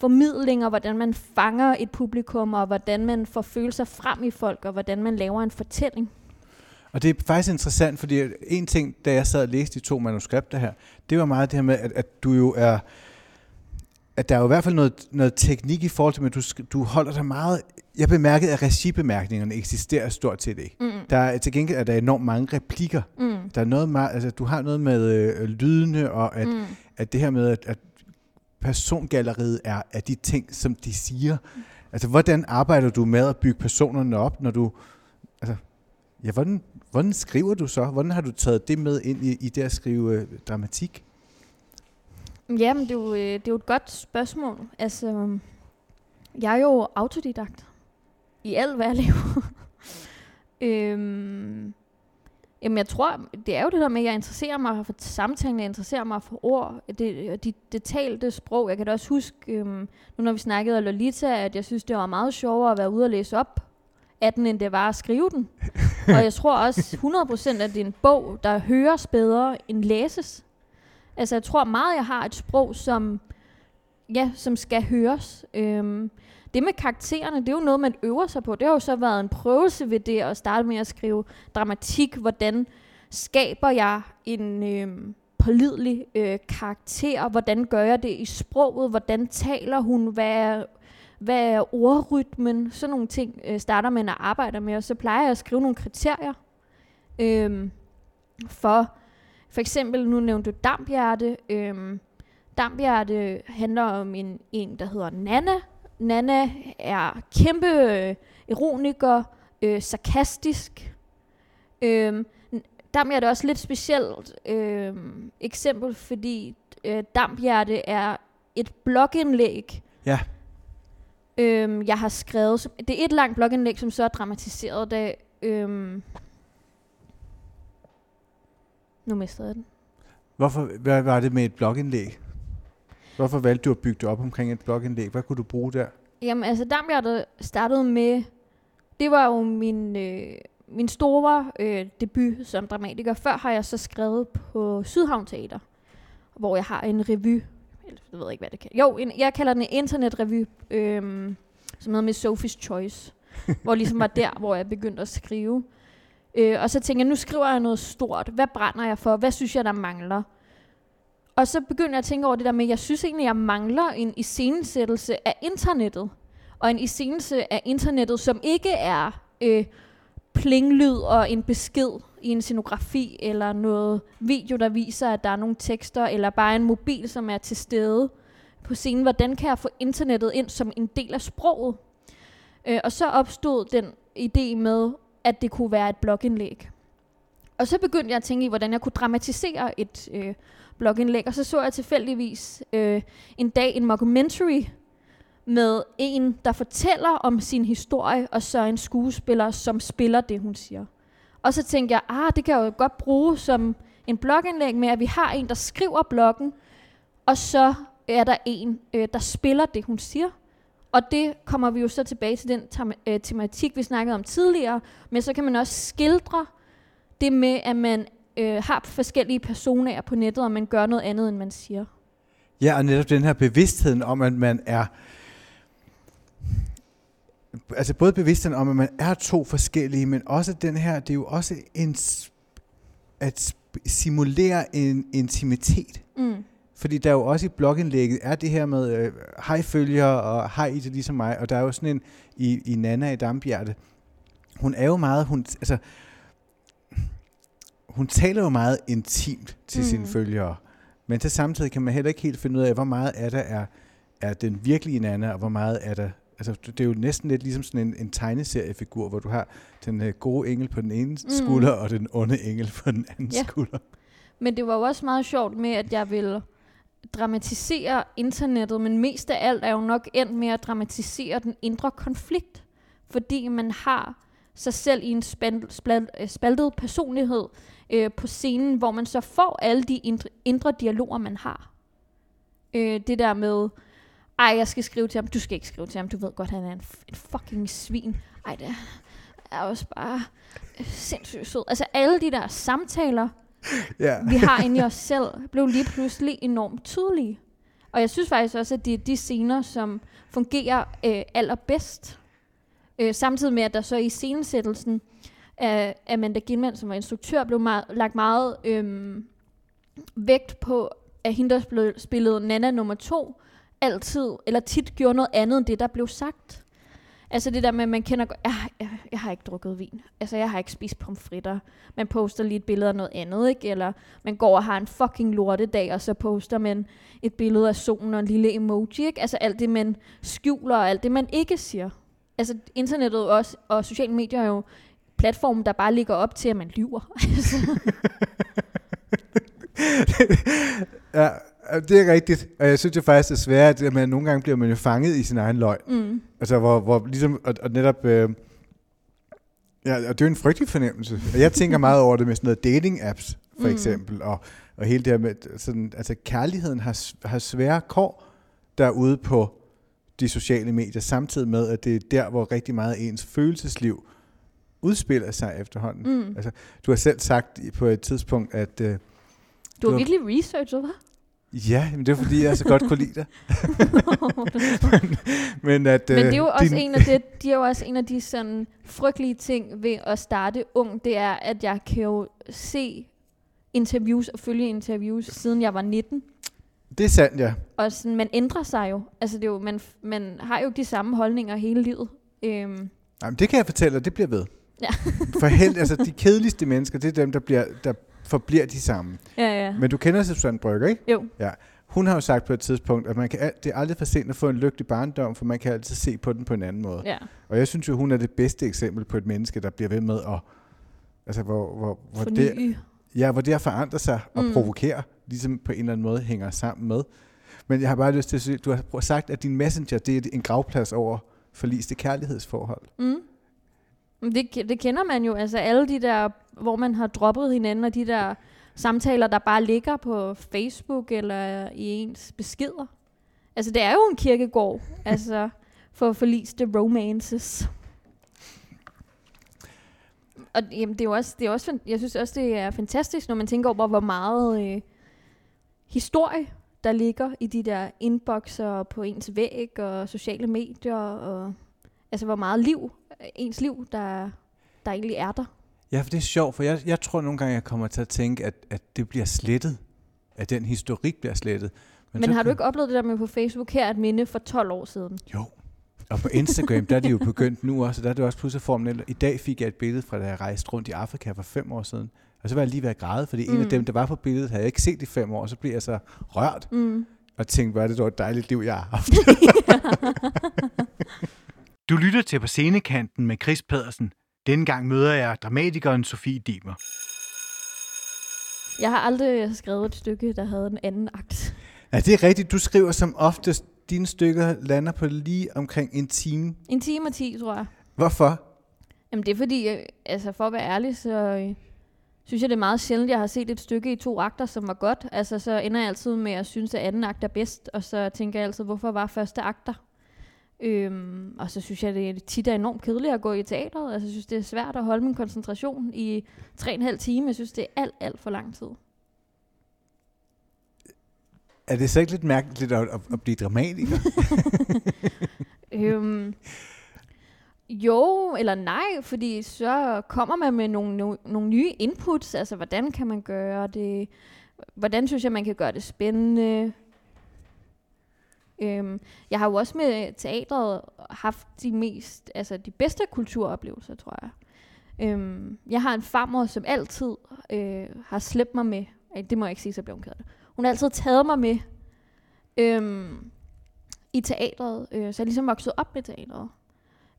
formidling, og hvordan man fanger et publikum, og hvordan man får følelser frem i folk, og hvordan man laver en fortælling. Og det er faktisk interessant, fordi en ting, da jeg sad og læste de to manuskripter her, det var meget det her med, at, at du jo er, at der er jo i hvert fald noget, noget teknik i forhold til, at du, du holder dig meget... Jeg bemærkede, at regibemærkningerne eksisterer stort set ikke. Mm. Der er, til gengæld er der enormt mange replikker. Mm. Der er noget meget, altså, du har noget med øh, lydene, og at, mm. at det her med, at, at persongalleriet er, af de ting, som de siger. Altså, hvordan arbejder du med at bygge personerne op, når du... Altså, ja, hvordan, hvordan skriver du så? Hvordan har du taget det med ind i, i det at skrive øh, dramatik? Jamen, det er, jo, øh, det er jo et godt spørgsmål. Altså, jeg er jo autodidakt i alt, hvad jeg laver. øhm, jamen, jeg tror, det er jo det der med, at jeg interesserer mig for samtalen, jeg interesserer mig for ord, det, det, det talte sprog. Jeg kan da også huske, øhm, nu når vi snakkede om Lolita, at jeg synes, det var meget sjovere at være ude og læse op af den, end det var at skrive den. og jeg tror også 100% at det er en bog, der høres bedre end læses. Altså jeg tror meget, jeg har et sprog, som, ja, som skal høres. Øhm, det med karaktererne, det er jo noget, man øver sig på. Det har jo så været en prøvelse ved det at starte med at skrive dramatik. Hvordan skaber jeg en øh, pålidelig øh, karakter? Hvordan gør jeg det i sproget? Hvordan taler hun? Hvad er, hvad er ordrytmen? Sådan nogle ting øh, starter man at arbejde med. Og så plejer jeg at skrive nogle kriterier øh, for for eksempel, nu nævnte du Damphjerte. Øhm, Damphjerte handler om en, en, der hedder Nana. Nana er kæmpe øh, ironiker, øh, sarkastisk. Øhm, Damphjerte er også lidt specielt øh, eksempel, fordi øh, Damphjerte er et blogindlæg. Ja. Øhm, jeg har skrevet, det er et langt blogindlæg, som så er dramatiseret, da øhm, nu mistede jeg den. Hvorfor, hvad var det med et blogindlæg? Hvorfor valgte du at bygge det op omkring et blogindlæg? Hvad kunne du bruge der? Jamen, altså, der startede med, det var jo min, øh, min store øh, debut som dramatiker. Før har jeg så skrevet på Sydhavn Teater, hvor jeg har en revy. Jeg ved ikke, hvad det kan. Jo, en, jeg kalder den en internetrevy, øh, som hedder med Sophie's Choice. hvor ligesom var der, hvor jeg begyndte at skrive. Øh, og så tænker jeg, nu skriver jeg noget stort. Hvad brænder jeg for? Hvad synes jeg, der mangler? Og så begynder jeg at tænke over det der med, at jeg synes egentlig, at jeg mangler en iscenesættelse af internettet. Og en iscenesættelse af internettet, som ikke er øh, plinglyd og en besked i en scenografi, eller noget video, der viser, at der er nogle tekster, eller bare en mobil, som er til stede på scenen. Hvordan kan jeg få internettet ind som en del af sproget? Øh, og så opstod den idé med at det kunne være et blogindlæg. Og så begyndte jeg at tænke i, hvordan jeg kunne dramatisere et øh, blogindlæg, og så så jeg tilfældigvis øh, en dag en mockumentary med en, der fortæller om sin historie, og så en skuespiller, som spiller det, hun siger. Og så tænkte jeg, ah, det kan jeg jo godt bruge som en blogindlæg med, at vi har en, der skriver bloggen, og så er der en, øh, der spiller det, hun siger. Og det kommer vi jo så tilbage til den øh, tematik, vi snakkede om tidligere, men så kan man også skildre det med, at man øh, har forskellige personer på nettet, og man gør noget andet, end man siger. Ja, og netop den her bevidsthed om, at man er altså både bevidstheden om, at man er to forskellige, men også den her, det er jo også en, at simulere en intimitet. Mm. Fordi der er jo også i blogindlægget, er det her med, øh, hej følger, og hej I det ligesom mig, og der er jo sådan en, i, i Nana i Dambjertet, hun er jo meget, hun, altså, hun taler jo meget intimt til mm. sine følgere, men til samtidig kan man heller ikke helt finde ud af, hvor meget af der er, er den virkelige Nana, og hvor meget er der Altså, det er jo næsten lidt ligesom sådan en, en tegneseriefigur, hvor du har den uh, gode engel på den ene mm. skulder, og den onde engel på den anden ja. skulder. Men det var jo også meget sjovt med, at jeg ville dramatisere internettet, men mest af alt er jo nok endt med at dramatisere den indre konflikt, fordi man har sig selv i en øh, spaltet personlighed øh, på scenen, hvor man så får alle de indre, indre dialoger, man har. Øh, det der med, ej, jeg skal skrive til ham, du skal ikke skrive til ham, du ved godt, han er en, en fucking svin. Ej, det, er også bare øh, sindssygt sød. Altså alle de der samtaler, Ja. vi har inde i os selv, blev lige pludselig enormt tydelige. Og jeg synes faktisk også, at det er de scener, som fungerer øh, allerbedst. Øh, samtidig med, at der så i scenesættelsen af Amanda Gilman, som var instruktør, blev meget, lagt meget øh, vægt på, at hende, der blev spillet Nana nummer to, altid, eller tit gjorde noget andet end det, der blev sagt. Altså det der med, at man kender, jeg, jeg, jeg har ikke drukket vin. Altså jeg har ikke spist pomfritter. Man poster lige et billede af noget andet, ikke? Eller man går og har en fucking lortedag, og så poster man et billede af solen og en lille emoji, ikke? Altså alt det, man skjuler, og alt det, man ikke siger. Altså internettet også, og sociale medier er jo platformen, der bare ligger op til, at man lyver. Altså, ja, det er rigtigt. Og jeg synes jo faktisk, det er svært, at man nogle gange bliver man jo fanget i sin egen løgn. mm. Altså, hvor, hvor ligesom, og, og netop, øh, ja, og det er jo en frygtelig fornemmelse. Og jeg tænker meget over det med sådan noget dating-apps, for Mm. eksempel, og, og hele det her med, sådan, altså kærligheden har, har svære kår derude på de sociale medier, samtidig med, at det er der, hvor rigtig meget ens følelsesliv udspiller sig efterhånden. Mm. Altså, du har selv sagt på et tidspunkt, at øh, Du har virkelig researchet, hva'? ja, men det er fordi, jeg så godt kunne lide dig. men, at, Men det er jo øh, også en af det, de er jo også en af de sådan frygtelige ting ved at starte ung, det er, at jeg kan jo se interviews og følge interviews, siden jeg var 19. Det er sandt, ja. Og sådan, man ændrer sig jo. Altså, det er jo, man, man har jo ikke de samme holdninger hele livet. Øhm, Jamen, det kan jeg fortælle dig, det bliver ved. Ja. For held, altså de kedeligste mennesker, det er dem, der, bliver, der forbliver de samme. ja, ja. Men du kender Susanne Brygger, ikke? Jo. Hun har jo sagt på et tidspunkt, at man kan, det er aldrig for sent at få en lykkelig barndom, for man kan altid se på den på en anden måde. Ja. Og jeg synes jo, hun er det bedste eksempel på et menneske, der bliver ved med at... Altså, hvor, hvor, hvor, det, ja, hvor det har forandret sig og Mm. mm. Ligesom på en eller anden måde hænger sammen med. Men jeg har bare lyst til at sige, du har sagt, at din messenger, det er en gravplads over forliste kærlighedsforhold. Mm. Det, det kender man jo. Altså alle de der, hvor man har droppet hinanden, og de der samtaler, der bare ligger på Facebook eller i ens beskeder. Altså det er jo en kirkegård, altså for forliste romances. Og jamen, det er jo også, det er også, jeg synes også, det er fantastisk, når man tænker over, hvor meget øh, historie, der ligger i de der inboxer på ens væg og sociale medier, og altså hvor meget liv, ens liv, der, der egentlig er der. Ja, for det er sjovt, for jeg, jeg tror nogle gange, jeg kommer til at tænke, at, at det bliver slettet. At den historik bliver slettet. Men, Men har du ikke oplevet det der med på Facebook her, et minde for 12 år siden? Jo. Og på Instagram, der er de jo begyndt nu også, og der er det også pludselig formen. I dag fik jeg et billede fra, da jeg rejste rundt i Afrika for fem år siden. Og så var jeg lige ved at græde, fordi mm. en af Mm. dem, der var på billedet, havde jeg ikke set i fem år, og så blev jeg så rørt Mm. og tænkte, hvor er det dog et dejligt liv, jeg har haft. Du lytter til på scenekanten med Chris Pedersen. Denne gang møder jeg dramatikeren Sofie Dimer. Jeg har aldrig skrevet et stykke, der havde en anden akt. ja, det er rigtigt. Du skriver som oftest, dine stykker lander på lige omkring en time. En time og 10, tror jeg. Hvorfor? Jamen det er fordi, øh, altså for at være ærlig, så øh, synes jeg, det er meget sjældent, jeg har set et stykke i to akter, som var godt. Altså så ender jeg altid med at synes, at anden akt er bedst, og så tænker jeg altid, hvorfor var første akter? Øhm, og så synes jeg, det er tit er enormt kedeligt at gå i teateret. Altså jeg synes, det er svært at holde min koncentration i tre og en halv time. Jeg synes, det er alt, alt for lang tid. Er det så ikke lidt mærkeligt at, at, at blive dramatiker? Øhm, jo, eller nej, fordi så kommer man med nogle, no, nogle nye inputs. Altså, hvordan kan man gøre det? Hvordan synes jeg, man kan gøre det spændende? Øhm, jeg har jo også med teatret haft de mest, altså de bedste kulturoplevelser, tror jeg. Øhm, jeg har en farmor, som altid øh, har slæbt mig med. Ej, det må jeg ikke sige, så bliver hun ked af det. Hun har altid taget mig med øhm, i teatret, øh, så jeg er ligesom vokset op med teatret.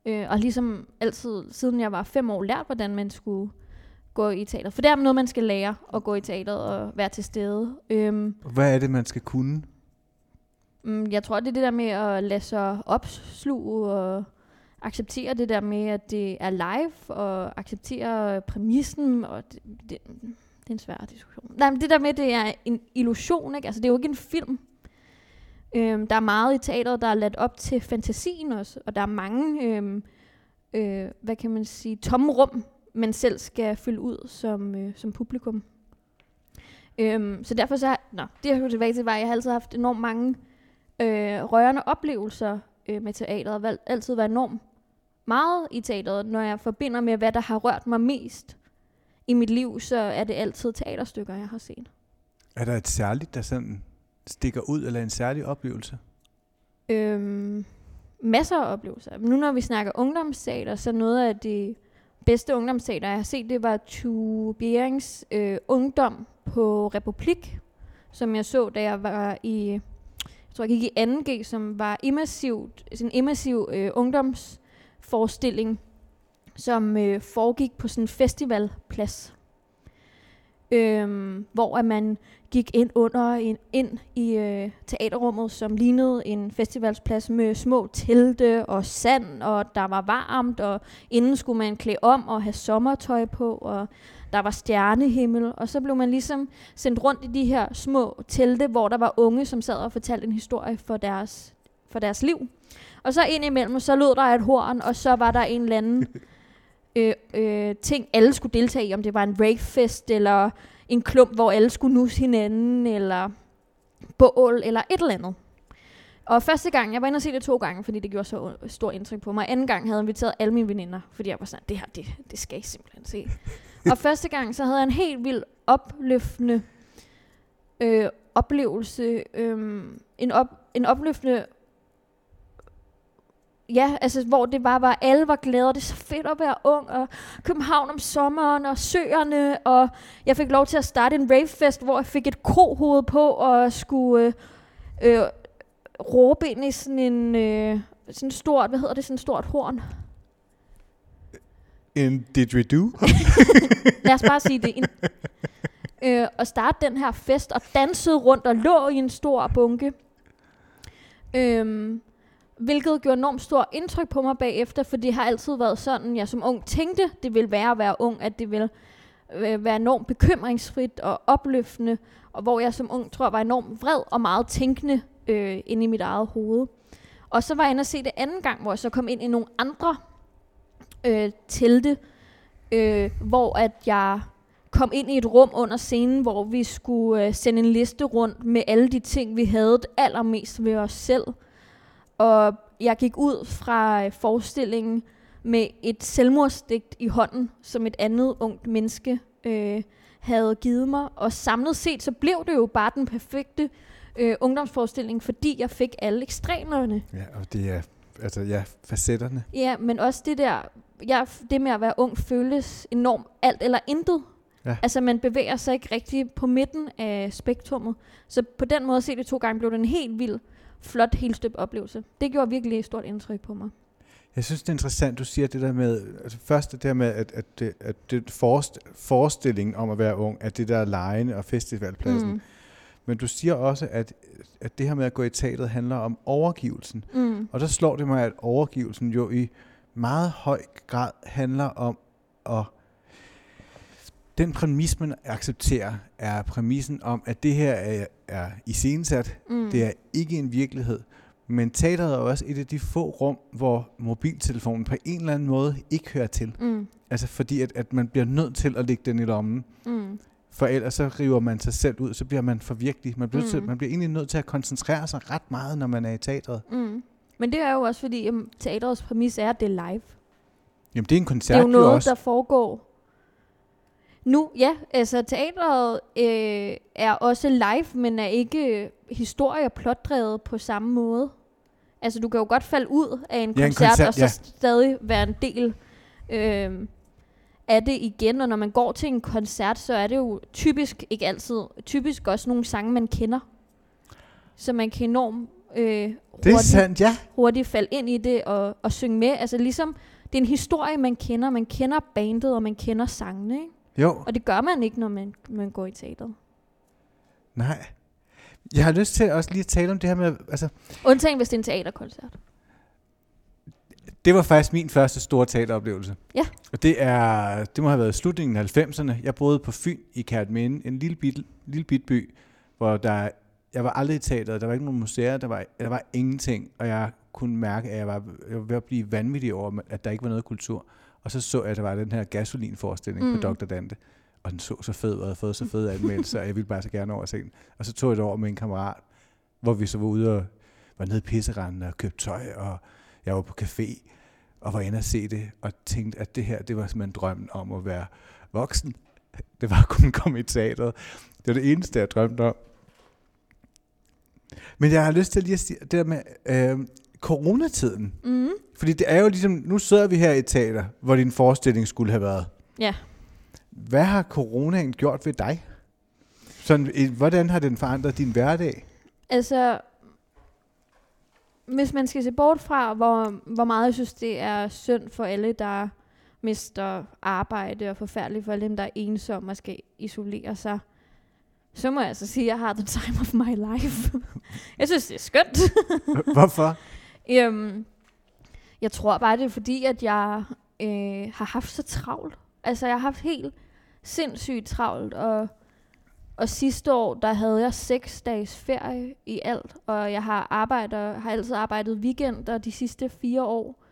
Øh, og ligesom altid, siden jeg var fem år, lært, hvordan man skulle gå i teatret. For det er noget, man skal lære at gå i teatret og være til stede. Øhm, Hvad er det, man skal kunne? mm, jeg tror, det er det der med at lade sig opsluge og acceptere det der med, at det er live, og acceptere præmissen, og det, det, det er en svær diskussion. Nej, men det der med, at det er en illusion, ikke? Altså, det er jo ikke en film. Øhm, der er meget i teateret, der er ladt op til fantasien også, og der er mange øhm, øh, hvad kan man sige, tomme rum, man selv skal fylde ud som, øh, som publikum. Øhm, så derfor så, nå, det jeg tilbage til, var, at jeg har altid haft enormt mange øh, rørende oplevelser øh, med teateret, og valgt, altid været enormt meget i teateret. Når jeg forbinder med, hvad der har rørt mig mest i mit liv, så er det altid teaterstykker, jeg har set. Er der et særligt, der sådan stikker ud, eller en særlig oplevelse? Øhm, masser af oplevelser. Men nu når vi snakker ungdomsteater, så noget af det bedste ungdomsteater, jeg har set, det var Tue Bjerings øh, Ungdom på Republik, som jeg så, da jeg var i, jeg tror jeg gik i 2G, som var immersivt, sådan en immersiv øh, ungdomsforestilling, som øh, foregik på sådan en festivalplads. Øhm, hvor at man gik ind under en, ind i øh, teaterrummet, som lignede en festivalsplads med små telte og sand, og der var varmt, og inden skulle man klæde om og have sommertøj på, og der var stjernehimmel, og så blev man ligesom sendt rundt i de her små telte, hvor der var unge, som sad og fortalte en historie for deres, for deres liv. Og så ind imellem, så lød der et horn, og så var der en eller anden øh, øh, ting, alle skulle deltage i, om det var en ravefest, eller en klump, hvor alle skulle nusse hinanden, eller bål, eller et eller andet. Og første gang, jeg var inde og se det to gange, fordi det gjorde så stor indtryk på mig. Anden gang havde jeg inviteret alle mine veninder, fordi jeg var sådan, det her, det, det skal I simpelthen se. og første gang, så havde jeg en helt vild opløftende øh, oplevelse. Øh, en, op, en opløftende Ja, altså hvor det bare var, alle var glade, og det er så fedt at være ung, og København om sommeren, og søerne, og jeg fik lov til at starte en ravefest, hvor jeg fik et krohoved på, og skulle øh, øh, råbe ind i sådan en, øh, sådan stort, hvad hedder det, sådan et stort horn. En didgeridoo? Lad os bare sige det. En, øh, og starte den her fest, og dansede rundt og lå i en stor bunke. Øhm, hvilket gjorde enormt stor indtryk på mig bagefter, for det har altid været sådan, jeg som ung tænkte, det ville være at være ung, at det ville øh, være enormt bekymringsfrit og opløftende, og hvor jeg som ung tror var enormt vred og meget tænkende øh, inde i mit eget hoved. Og så var jeg inde og se det anden gang, hvor jeg så kom ind i nogle andre øh, telte, øh, hvor at jeg kom ind i et rum under scenen, hvor vi skulle øh, sende en liste rundt med alle de ting, vi havde allermest ved os selv. Og jeg gik ud fra øh, forestillingen med et selvmordsdigt i hånden, som et andet ungt menneske øh, havde givet mig. Og samlet set, så blev det jo bare den perfekte øh, ungdomsforestilling, fordi jeg fik alle ekstremerne. Ja, og det er, altså ja, facetterne. Ja, men også det der, ja, det med at være ung føles enormt alt eller intet. Ja. Altså man bevæger sig ikke rigtig på midten af spektrummet. Så på den måde at se det to gange, blev det en helt vild, flot, helt støbt oplevelse. Det gjorde virkelig et stort indtryk på mig. Jeg synes, det er interessant, du siger det der med, altså først det der med, at, at, det, at det forest, forestillingen om at være ung, at det der lejende og festivalpladsen. Mm. Men du siger også, at, at det her med at gå i teateret handler om overgivelsen. Mm. Og der slår det mig, at overgivelsen jo i meget høj grad handler om at den præmis, man accepterer, er præmissen om, at det her er, er iscenesat. Mm. Det er ikke en virkelighed. Men teateret er også et af de få rum, hvor mobiltelefonen på en eller anden måde ikke hører til. Mm. Altså fordi, at, at man bliver nødt til at lægge den i lommen. Mm. For ellers så river man sig selv ud, så bliver man for virkelig. Man bliver, mm. til, man bliver egentlig nødt til at koncentrere sig ret meget, når man er i teatret. Mm. Men det er jo også fordi, at teaterets præmis er, at det er live. Jamen det er en Det koncert er jo noget, også. der foregår nu. Ja, altså teateret øh, er også live, men er ikke historie- og plotdrevet på samme måde. Altså du kan jo godt falde ud af en Ja, en koncert, koncert, og så ja. stadig være en del øh, af det igen. Og når man går til en koncert, så er det jo typisk, ikke altid, typisk også nogle sange, man kender. Så man kan enormt øh, Det er hurtigt sandt, ja. hurtigt falde ind i det og, og synge med. Altså ligesom, det er en historie, man kender. Man kender bandet, og man kender sangene. Ikke? Jo, Og det gør man ikke, når man, man går i teateret. nej. Jeg har lyst til også lige at tale om det her med, altså, Undtagen, hvis det er en teaterkoncert. det var faktisk min første store teateroplevelse. Ja. Og det er, det må have været slutningen af 90'erne. Jeg boede på Fyn i Kærtminde, en lille bit, lille bit by, hvor der, jeg var aldrig i teateret, der var ikke nogen museer, der var, der var ingenting. Og jeg kunne mærke, at jeg var, jeg var ved at blive vanvittig over, at der ikke var noget kultur. Og så så jeg, at der var den her gasolinforestilling mm. på Dr. Dante. Og den så så fed, og havde fået så fed anmeldelse, og jeg ville bare så gerne over se den. Og så tog jeg det over med en kammerat, hvor vi så var ude og var nede i pisseranden og købte tøj, og jeg var på café og var inde og se det, og tænkte, at det her, det var simpelthen drømmen om at være voksen. Det var at kunne komme i teateret. Det var det eneste, jeg drømte om. Men jeg har lyst til lige at sige det der med øh, coronatiden. Mm. Fordi det er jo ligesom, nu sidder vi her i teater, hvor din forestilling skulle have været. Ja. Hvad har coronaen gjort ved dig? Sådan, hvordan har den forandret din hverdag? Altså, hvis man skal se bort fra, hvor, hvor meget jeg synes, det er synd for alle, der mister arbejde, og forfærdeligt for alle dem, der er ensomme og skal isolere sig, så må jeg altså sige, at jeg har the time of my life. jeg synes, det er skønt. Hvorfor? Øhm, jeg tror bare, det er fordi, at jeg øh, har haft så travlt. Altså, jeg har haft helt sindssygt travlt, og, og sidste år, der havde jeg seks dages ferie i alt, og jeg har, arbejdet, har altid arbejdet weekender de sidste fire år.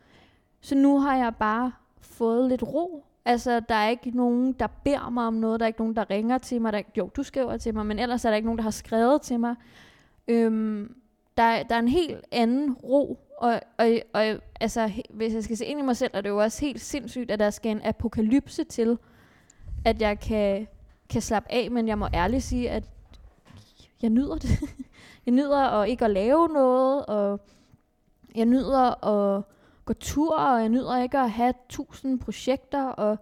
Så nu har jeg bare fået lidt ro. Altså, der er ikke nogen, der beder mig om noget, der er ikke nogen, der ringer til mig. Der, jo, du skriver til mig, men ellers er der ikke nogen, der har skrevet til mig. Øhm, der, der er en helt anden ro, og, og, og altså, hvis jeg skal se ind i mig selv, er det jo også helt sindssygt, at der skal en apokalypse til, at jeg kan, kan slappe af, men jeg må ærligt sige, at jeg nyder det. jeg nyder at ikke at lave noget, og jeg nyder at gå tur, og jeg nyder ikke at have tusind projekter, og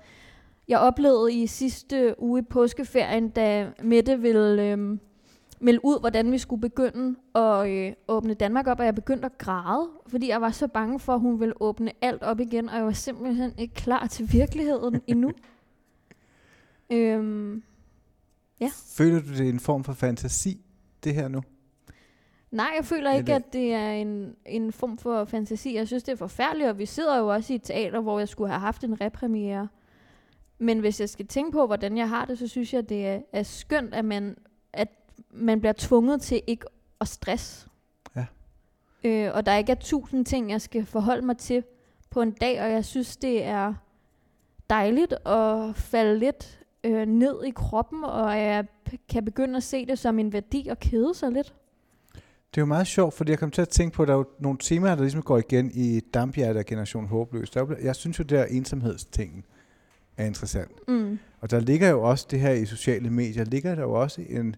jeg oplevede i sidste uge i påskeferien, da Mette ville øhm, melde ud, hvordan vi skulle begynde at øh, åbne Danmark op, og jeg begyndte at græde, fordi jeg var så bange for, at hun ville åbne alt op igen, og jeg var simpelthen ikke klar til virkeligheden endnu. Øhm, ja. Føler du det er en form for fantasi, det her nu? Nej, jeg føler ikke, at det er en, en form for fantasi. Jeg synes, det er forfærdeligt, og vi sidder jo også i et teater, hvor jeg skulle have haft en repremiere. Men hvis jeg skal tænke på, hvordan jeg har det, så synes jeg, det er, er skønt, at man, man bliver tvunget til ikke at stress. Ja. Øh, og der ikke er tusind ting, jeg skal forholde mig til på en dag, og jeg synes, det er dejligt at falde lidt øh, ned i kroppen, og jeg kan begynde at se det som en værdi og kede sig lidt. Det er jo meget sjovt, fordi jeg kom til at tænke på, at der er jo nogle temaer, der ligesom går igen i Dampjert af Generation Håbløs. Der jo, jeg synes jo, det der ensomhedstingen er interessant. Mm. Og der ligger jo også det her i sociale medier, ligger der jo også en...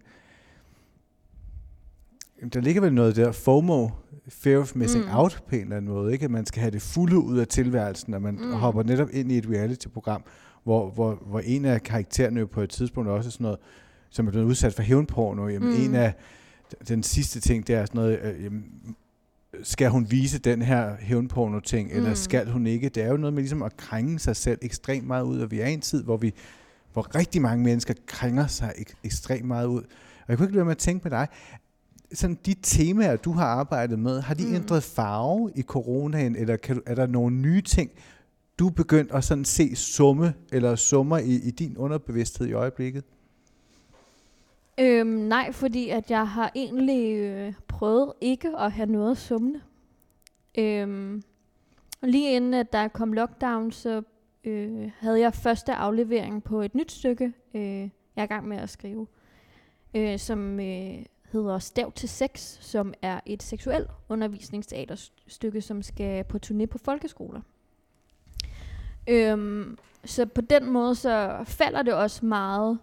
Der ligger vel noget der FOMO, fear of missing mm. out på en eller anden måde, ikke? At man skal have det fulde ud af tilværelsen, og man mm. hopper netop ind i et reality-program, hvor, hvor, hvor en af karaktererne jo på et tidspunkt også er sådan noget, som er blevet udsat for hævnporno, jamen mm. en af den sidste ting, det er sådan noget, øh, jamen, skal hun vise den her hævnporno-ting, mm. eller skal hun ikke? Det er jo noget med ligesom at krænge sig selv ekstremt meget ud, og vi er i en tid, hvor vi hvor rigtig mange mennesker krænger sig ek- ekstremt meget ud. Og jeg kunne ikke lade med at tænke på dig, sådan de temaer, du har arbejdet med, har de mm. ændret farve i coronaen, eller kan du, er der nogle nye ting, du er begyndt at sådan se summe, eller summer i, i din underbevidsthed i øjeblikket? Øhm, nej, fordi at jeg har egentlig øh, prøvet ikke at have noget summende. Øhm, lige inden at der kom lockdown, så øh, havde jeg første aflevering på et nyt stykke, øh, jeg er i gang med at skrive, øh, som øh, hedder Stav til sex, som er et seksuelt undervisningsteaterstykke, som skal på turné på folkeskoler. Øhm, så på den måde så falder det også meget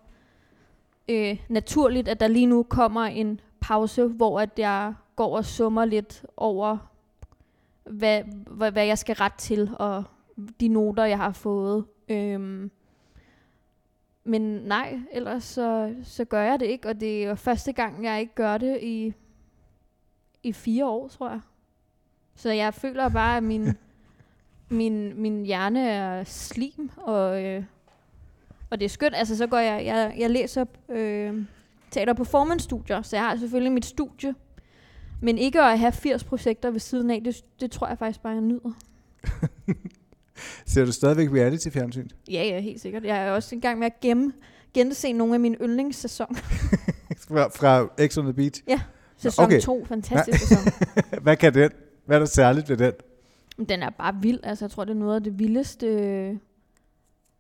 øh, naturligt, at der lige nu kommer en pause, hvor at jeg går og summer lidt over, hvad, hvad, hvad jeg skal ret til, og de noter, jeg har fået. Øhm, men nej, ellers så, så gør jeg det ikke, og det er første gang, jeg ikke gør det i, i fire år, tror jeg. Så jeg føler bare, at min, min, min hjerne er slim, og, øh, og det er skønt. Altså, så går jeg, jeg, jeg læser øh, teater- og performance-studier, så jeg har selvfølgelig mit studie. Men ikke at have 80 projekter ved siden af, det, det tror jeg faktisk bare, jeg nyder. Ser du stadigvæk reality-fjernsyn? Ja, ja, helt sikkert. Jeg er også i gang med at gemme, gense nogle af mine yndlingssæsoner. fra, fra X on the Beach? Ja, sæson Okay. 2, fantastisk sæson. Hvad kan den? Hvad er der særligt ved den? Den er bare vild. Altså, jeg tror, det er noget af det vildeste øh,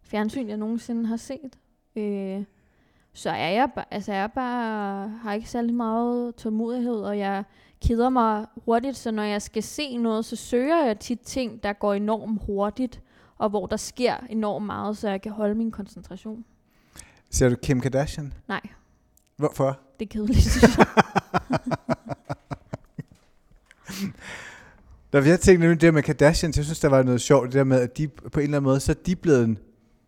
fjernsyn, jeg nogensinde har set. Øh, så er jeg, altså, jeg er bare, har ikke særlig meget tålmodighed, og jeg keder mig hurtigt, så når jeg skal se noget, så søger jeg tit ting, der går enormt hurtigt, og hvor der sker enormt meget, så jeg kan holde min koncentration. Ser du Kim Kardashian? Nej, Hvorfor? det er kedeligt, synes jeg. Der jeg tænkte nemlig det med Kardashians, jeg synes, der var noget sjovt, det der med, at de på en eller anden måde, så er de blevet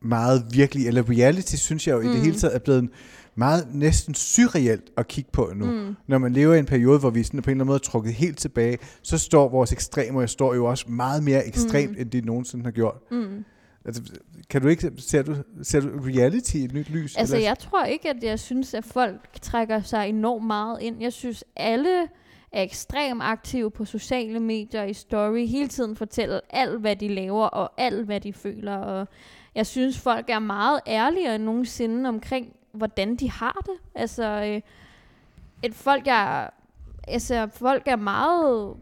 meget virkelig, eller reality, synes jeg jo mm. i det Mm. hele taget, er blevet meget næsten surreelt at kigge på nu. Mm. Når man lever i en periode, hvor vi sådan på en eller anden måde er trukket helt tilbage, så står vores ekstremer står jo også meget mere ekstremt. Mm. end de nogensinde har gjort. Mm. Altså, kan du ikke, ser du, ser du reality i et nyt lys? Altså, eller? jeg tror ikke, at jeg synes, at folk trækker sig enormt meget ind. Jeg synes, alle er ekstremt aktive på sociale medier, i story, hele tiden fortæller alt, hvad de laver, og alt, hvad de føler. Og jeg synes, folk er meget ærligere end nogensinde omkring, hvordan de har det. Altså, øh, et folk er, altså, folk er meget... øh,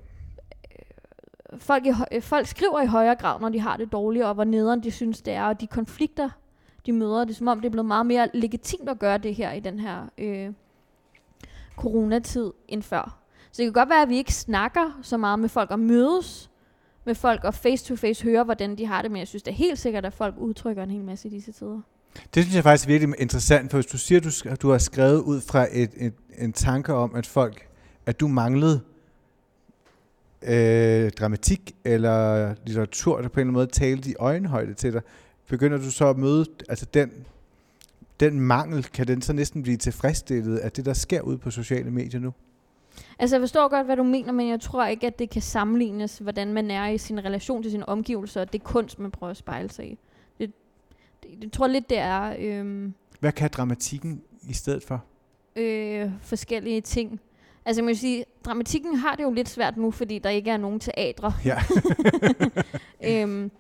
Folk, i, øh, folk skriver i højere grad, når de har det dårligt, og hvor nederen de synes, det er, og de konflikter, de møder. Det er som om, det er blevet meget mere legitimt at gøre det her i den her øh, coronatid end før. Så det kan godt være, at vi ikke snakker så meget med folk og mødes med folk og face to face høre, hvordan de har det, men jeg synes det er helt sikkert, at folk udtrykker en hel masse i disse tider. Det synes jeg faktisk er virkelig interessant, for hvis du siger, at du, du har skrevet ud fra et, et, en tanke om, at folk, at du manglede øh, dramatik eller litteratur, der på en eller anden måde talte i øjenhøjde til dig, begynder du så at møde, altså den, den mangel, kan den så næsten blive tilfredsstillet af det, der sker ude på sociale medier nu? Altså jeg forstår godt, hvad du mener, men jeg tror ikke, at det kan sammenlignes, hvordan man er i sin relation til sine omgivelser, og det er kunst, man prøver at spejle sig i. Det tror jeg lidt, det er øhm, Hvad kan dramatikken i stedet for? øh, forskellige ting. Altså man vil sige, dramatikken har det jo lidt svært nu, fordi der ikke er nogen teatre, Ja. øhm,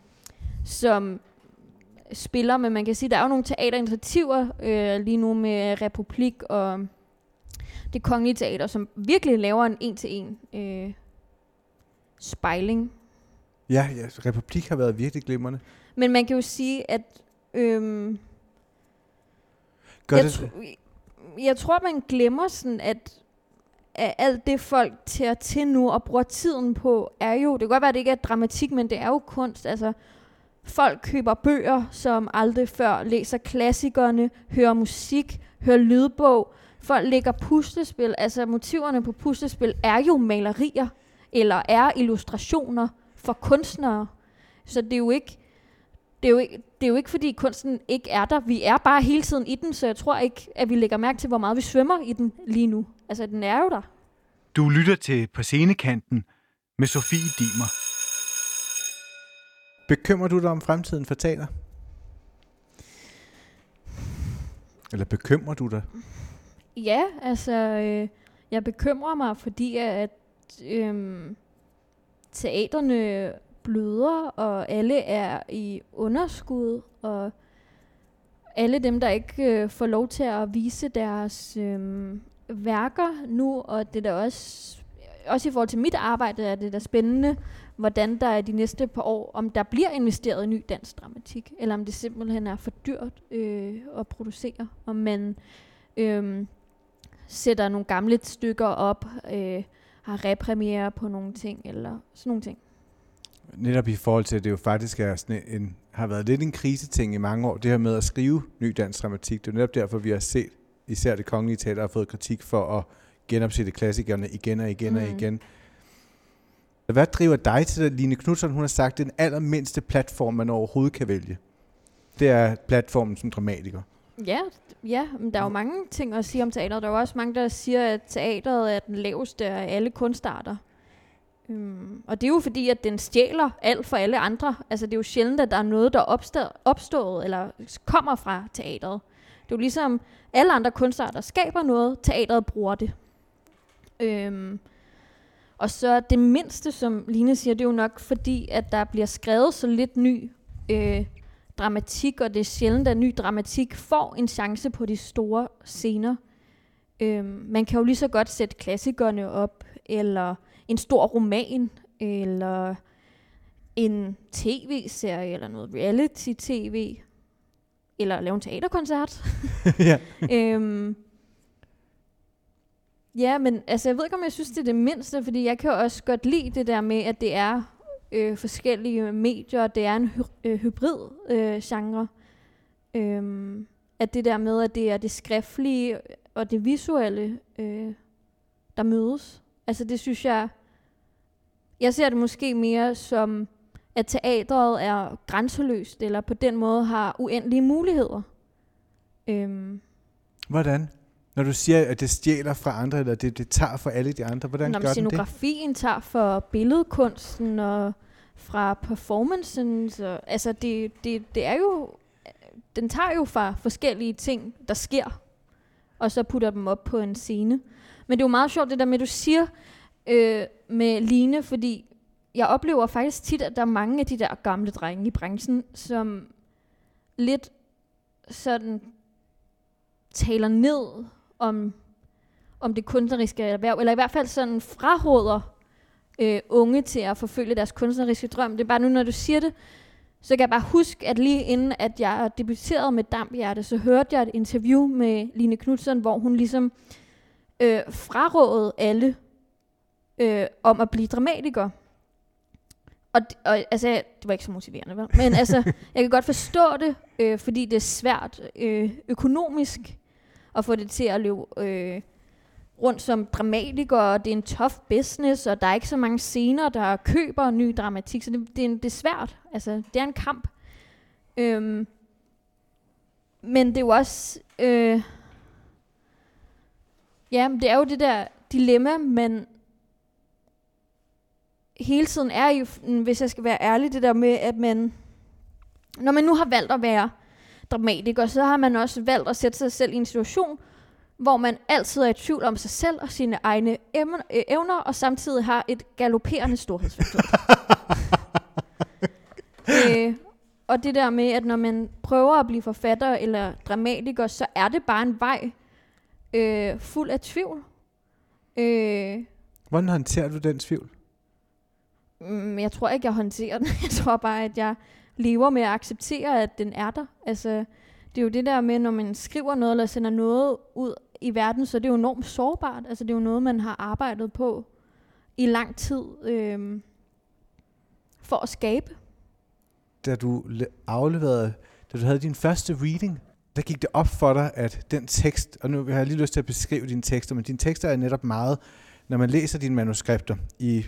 som spiller, men man kan sige, der er jo nogle teaterinitiativer øh, lige nu med Republik og det kongelige teater, som virkelig laver en en-til-en øh, spejling. ja, ja, Republik har været virkelig glimrende. Men man kan jo sige, at øhm, Gør jeg, det, tr- jeg tror, man glemmer sådan, at, at alt det, folk tager til nu og bruger tiden på, er jo, det kan godt være, at det ikke er dramatik, men det er jo kunst. Altså, folk køber bøger, som aldrig før, læser klassikerne, hører musik, hører lydbog. Folk lægger puslespil. Altså, motiverne på puslespil er jo malerier, eller er illustrationer for kunstnere. Så det er jo ikke, det er jo ikke, det er jo ikke fordi kunsten ikke er der. Vi er bare hele tiden i den, så jeg tror ikke, at vi lægger mærke til, hvor meget vi svømmer i den lige nu. Altså, den er jo der. Du lytter til På Scenekanten med Sofie Dimer. Bekymrer du dig om fremtiden for teater? Eller bekymrer du dig? Ja, altså, øh, jeg bekymrer mig, fordi at øh, teaterne bløder, og alle er i underskud, og alle dem, der ikke øh, får lov til at vise deres øh, værker nu, og det er da også, også i forhold til mit arbejde, er det da spændende, hvordan der er de næste par år, om der bliver investeret i ny dansk dramatik, eller om det simpelthen er for dyrt øh, at producere, om man øh, sætter nogle gamle stykker op, øh, har repræmiere på nogle ting, eller sådan nogle ting. Netop i forhold til, at det jo faktisk er sådan en, har været lidt en kriseting i mange år, det her med at skrive ny dansk dramatik. Det er netop derfor, vi har set, især det kongelige teater har fået kritik for at genopsætte klassikerne igen og igen mm. og igen. Hvad driver dig til det? Line Knudsen, hun har sagt, det er den allermindste platform, man overhovedet kan vælge. Det er platformen som dramatiker. Ja, ja, men der er jo mange ting at sige om teateret. Der er jo også mange, der siger, at teateret er den laveste af alle kunstarter. Mm. og det er jo fordi, at den stjæler alt for alle andre. Altså det er jo sjældent, at der er noget, der er opstået, opstået eller kommer fra teateret. Det er jo ligesom alle andre kunstarter skaber noget, teateret bruger det. Øhm, og så det mindste, som Line siger, det er jo nok fordi, at der bliver skrevet så lidt ny øh, dramatik, og det er sjældent, at ny dramatik får en chance på de store scener. Øhm, man kan jo lige så godt sætte klassikerne op, eller en stor roman, eller en tv-serie, eller noget reality-tv, eller lave en teaterkoncert. ja. øhm, ja, men altså, jeg ved ikke, om jeg synes, det er det mindste, fordi jeg kan også godt lide det der med, at det er øh, forskellige medier, og det er en hy- øh, hybrid øh, genre. Øhm, at det der med, at det er det skriftlige og det visuelle, øh, der mødes. Altså det synes jeg, jeg ser det måske mere som, at teatret er grænseløst, eller på den måde har uendelige muligheder. Øhm, Hvordan? Når du siger, at det stjæler fra andre, eller det, det tager fra alle de andre, hvordan når gør den det? scenografien tager for billedkunsten og fra performancen, så, altså det, det, det er jo, den tager jo fra forskellige ting, der sker, og så putter dem op på en scene. Men det er jo meget sjovt det der med, at du siger øh, med Line, fordi jeg oplever faktisk tit, at der er mange af de der gamle drenge i branchen, som lidt sådan taler ned om, om det kunstneriske erhverv, eller i hvert fald sådan fraråder øh, unge til at forfølge deres kunstneriske drøm. Det er bare nu, når du siger det, så kan jeg bare huske, at lige inden at jeg debuterede med Damphjerte, så hørte jeg et interview med Line Knudsen, hvor hun ligesom øh, frarådede alle øh, om at blive dramatiker. Og, og altså, det var ikke så motiverende, vel? Men altså, jeg kan godt forstå det, øh, fordi det er svært øh, økonomisk at få det til at løbe øh, rundt som dramatiker, og det er en tough business, og der er ikke så mange scener, der køber ny dramatik, så det, det, er, det er svært. Altså, det er en kamp. Øhm, men det er jo også... Øh, ja, det er jo det der dilemma, men hele tiden er jo, hvis jeg skal være ærlig, det der med, at man, når man nu har valgt at være dramatiker, så har man også valgt at sætte sig selv i en situation, hvor man altid er i tvivl om sig selv og sine egne evner, og samtidig har et galopperende storhedsfaktor. øh, og det der med, at når man prøver at blive forfatter eller dramatiker, så er det bare en vej øh, fuld af tvivl. Øh, Hvordan håndterer du den tvivl? Mm, jeg tror ikke, jeg håndterer den. Jeg tror bare, at jeg lever med at acceptere, at den er der. Altså, det er jo det der med, når man skriver noget eller sender noget ud i verden, så det er jo enormt sårbart. Altså, det er jo noget, man har arbejdet på i lang tid øh, for at skabe. Da du afleverede, da du havde din første reading, der gik det op for dig, at den tekst, og nu har jeg lige lyst til at beskrive dine tekster, men dine tekster er netop meget, når man læser dine manuskripter i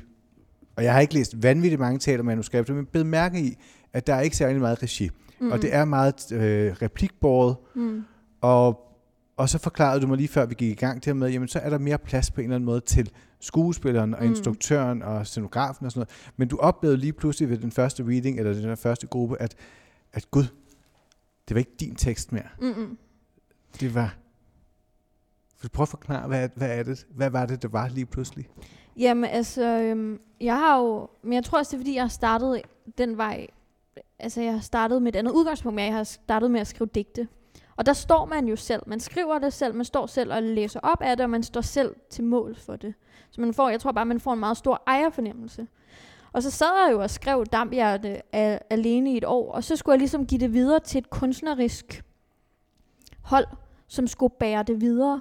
og jeg har ikke læst vanvittigt mange teatermanuskripter, men bed mærke i, at der er ikke særlig meget regi. Mm. Og det er meget øh, replikbordet. Mm. Og, og så forklarede du mig lige før vi gik i gang til med, jamen så er der mere plads på en eller anden måde til skuespilleren og mm. instruktøren og scenografen og sådan noget. Men du oplevede lige pludselig ved den første reading, eller den første gruppe, at, at gud, det var ikke din tekst mere. Mm-mm. Det var... Prøv at forklare, hvad, hvad, er det, hvad var det, det var lige pludselig? Jamen altså, øhm, jeg har jo, men jeg tror også, det er fordi, jeg har startet den vej, altså jeg har startet med et andet udgangspunkt, men jeg har startet med at skrive digte. Og der står man jo selv, man skriver det selv, man står selv og læser op af det, og man står selv til mål for det. Så man får, jeg tror bare, man får en meget stor ejerfornemmelse. Og så sad jeg jo og skrev Damphjerte alene i et år, og så skulle jeg ligesom give det videre til et kunstnerisk hold, som skulle bære det videre.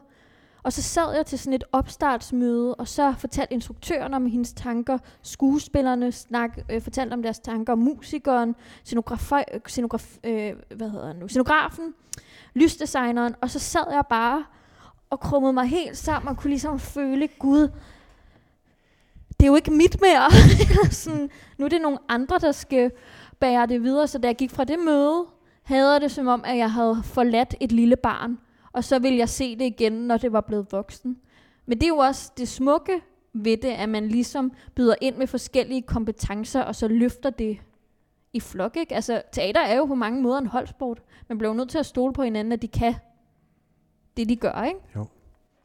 Og så sad jeg til sådan et opstartsmøde, og så fortalte instruktøren om hendes tanker, skuespillerne snak, øh, fortalte om deres tanker, musikeren, scenograf, øh, scenograf, øh, hvad hedder nu, scenografen, lysdesigneren, og så sad jeg bare og krummede mig helt sammen og kunne ligesom føle, Gud, det er jo ikke mit mere. sådan, nu er det nogle andre, der skal bære det videre. Så da jeg gik fra det møde, havde jeg det som om, at jeg havde forladt et lille barn og så vil jeg se det igen, når det var blevet voksen. Men det er jo også det smukke ved det, at man ligesom byder ind med forskellige kompetencer, og så løfter det i flok, ikke? Altså, teater er jo på mange måder en holdsport. Man bliver jo nødt til at stole på hinanden, at de kan det, de gør, ikke? Jo.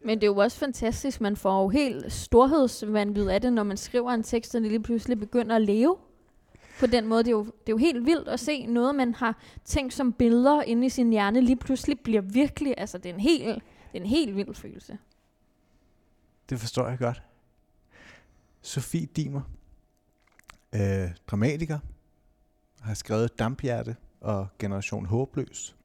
Men det er jo også fantastisk, man får jo helt storhedsvandvid af det, når man skriver en tekst, og det lige pludselig begynder at leve på den måde. Det er, jo, det er jo helt vildt at se noget, man har tænkt som billeder inde i sin hjerne, lige pludselig bliver virkelig, altså det er en helt, det er en helt vild følelse. Det forstår jeg godt. Sofie Dimer, øh, dramatiker, har skrevet Damphjerte og Generation Håbløs.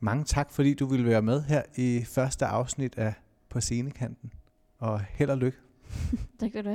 Mange tak, fordi du ville være med her i første afsnit af på Scenekanten. Og held og lykke. Tak skal du.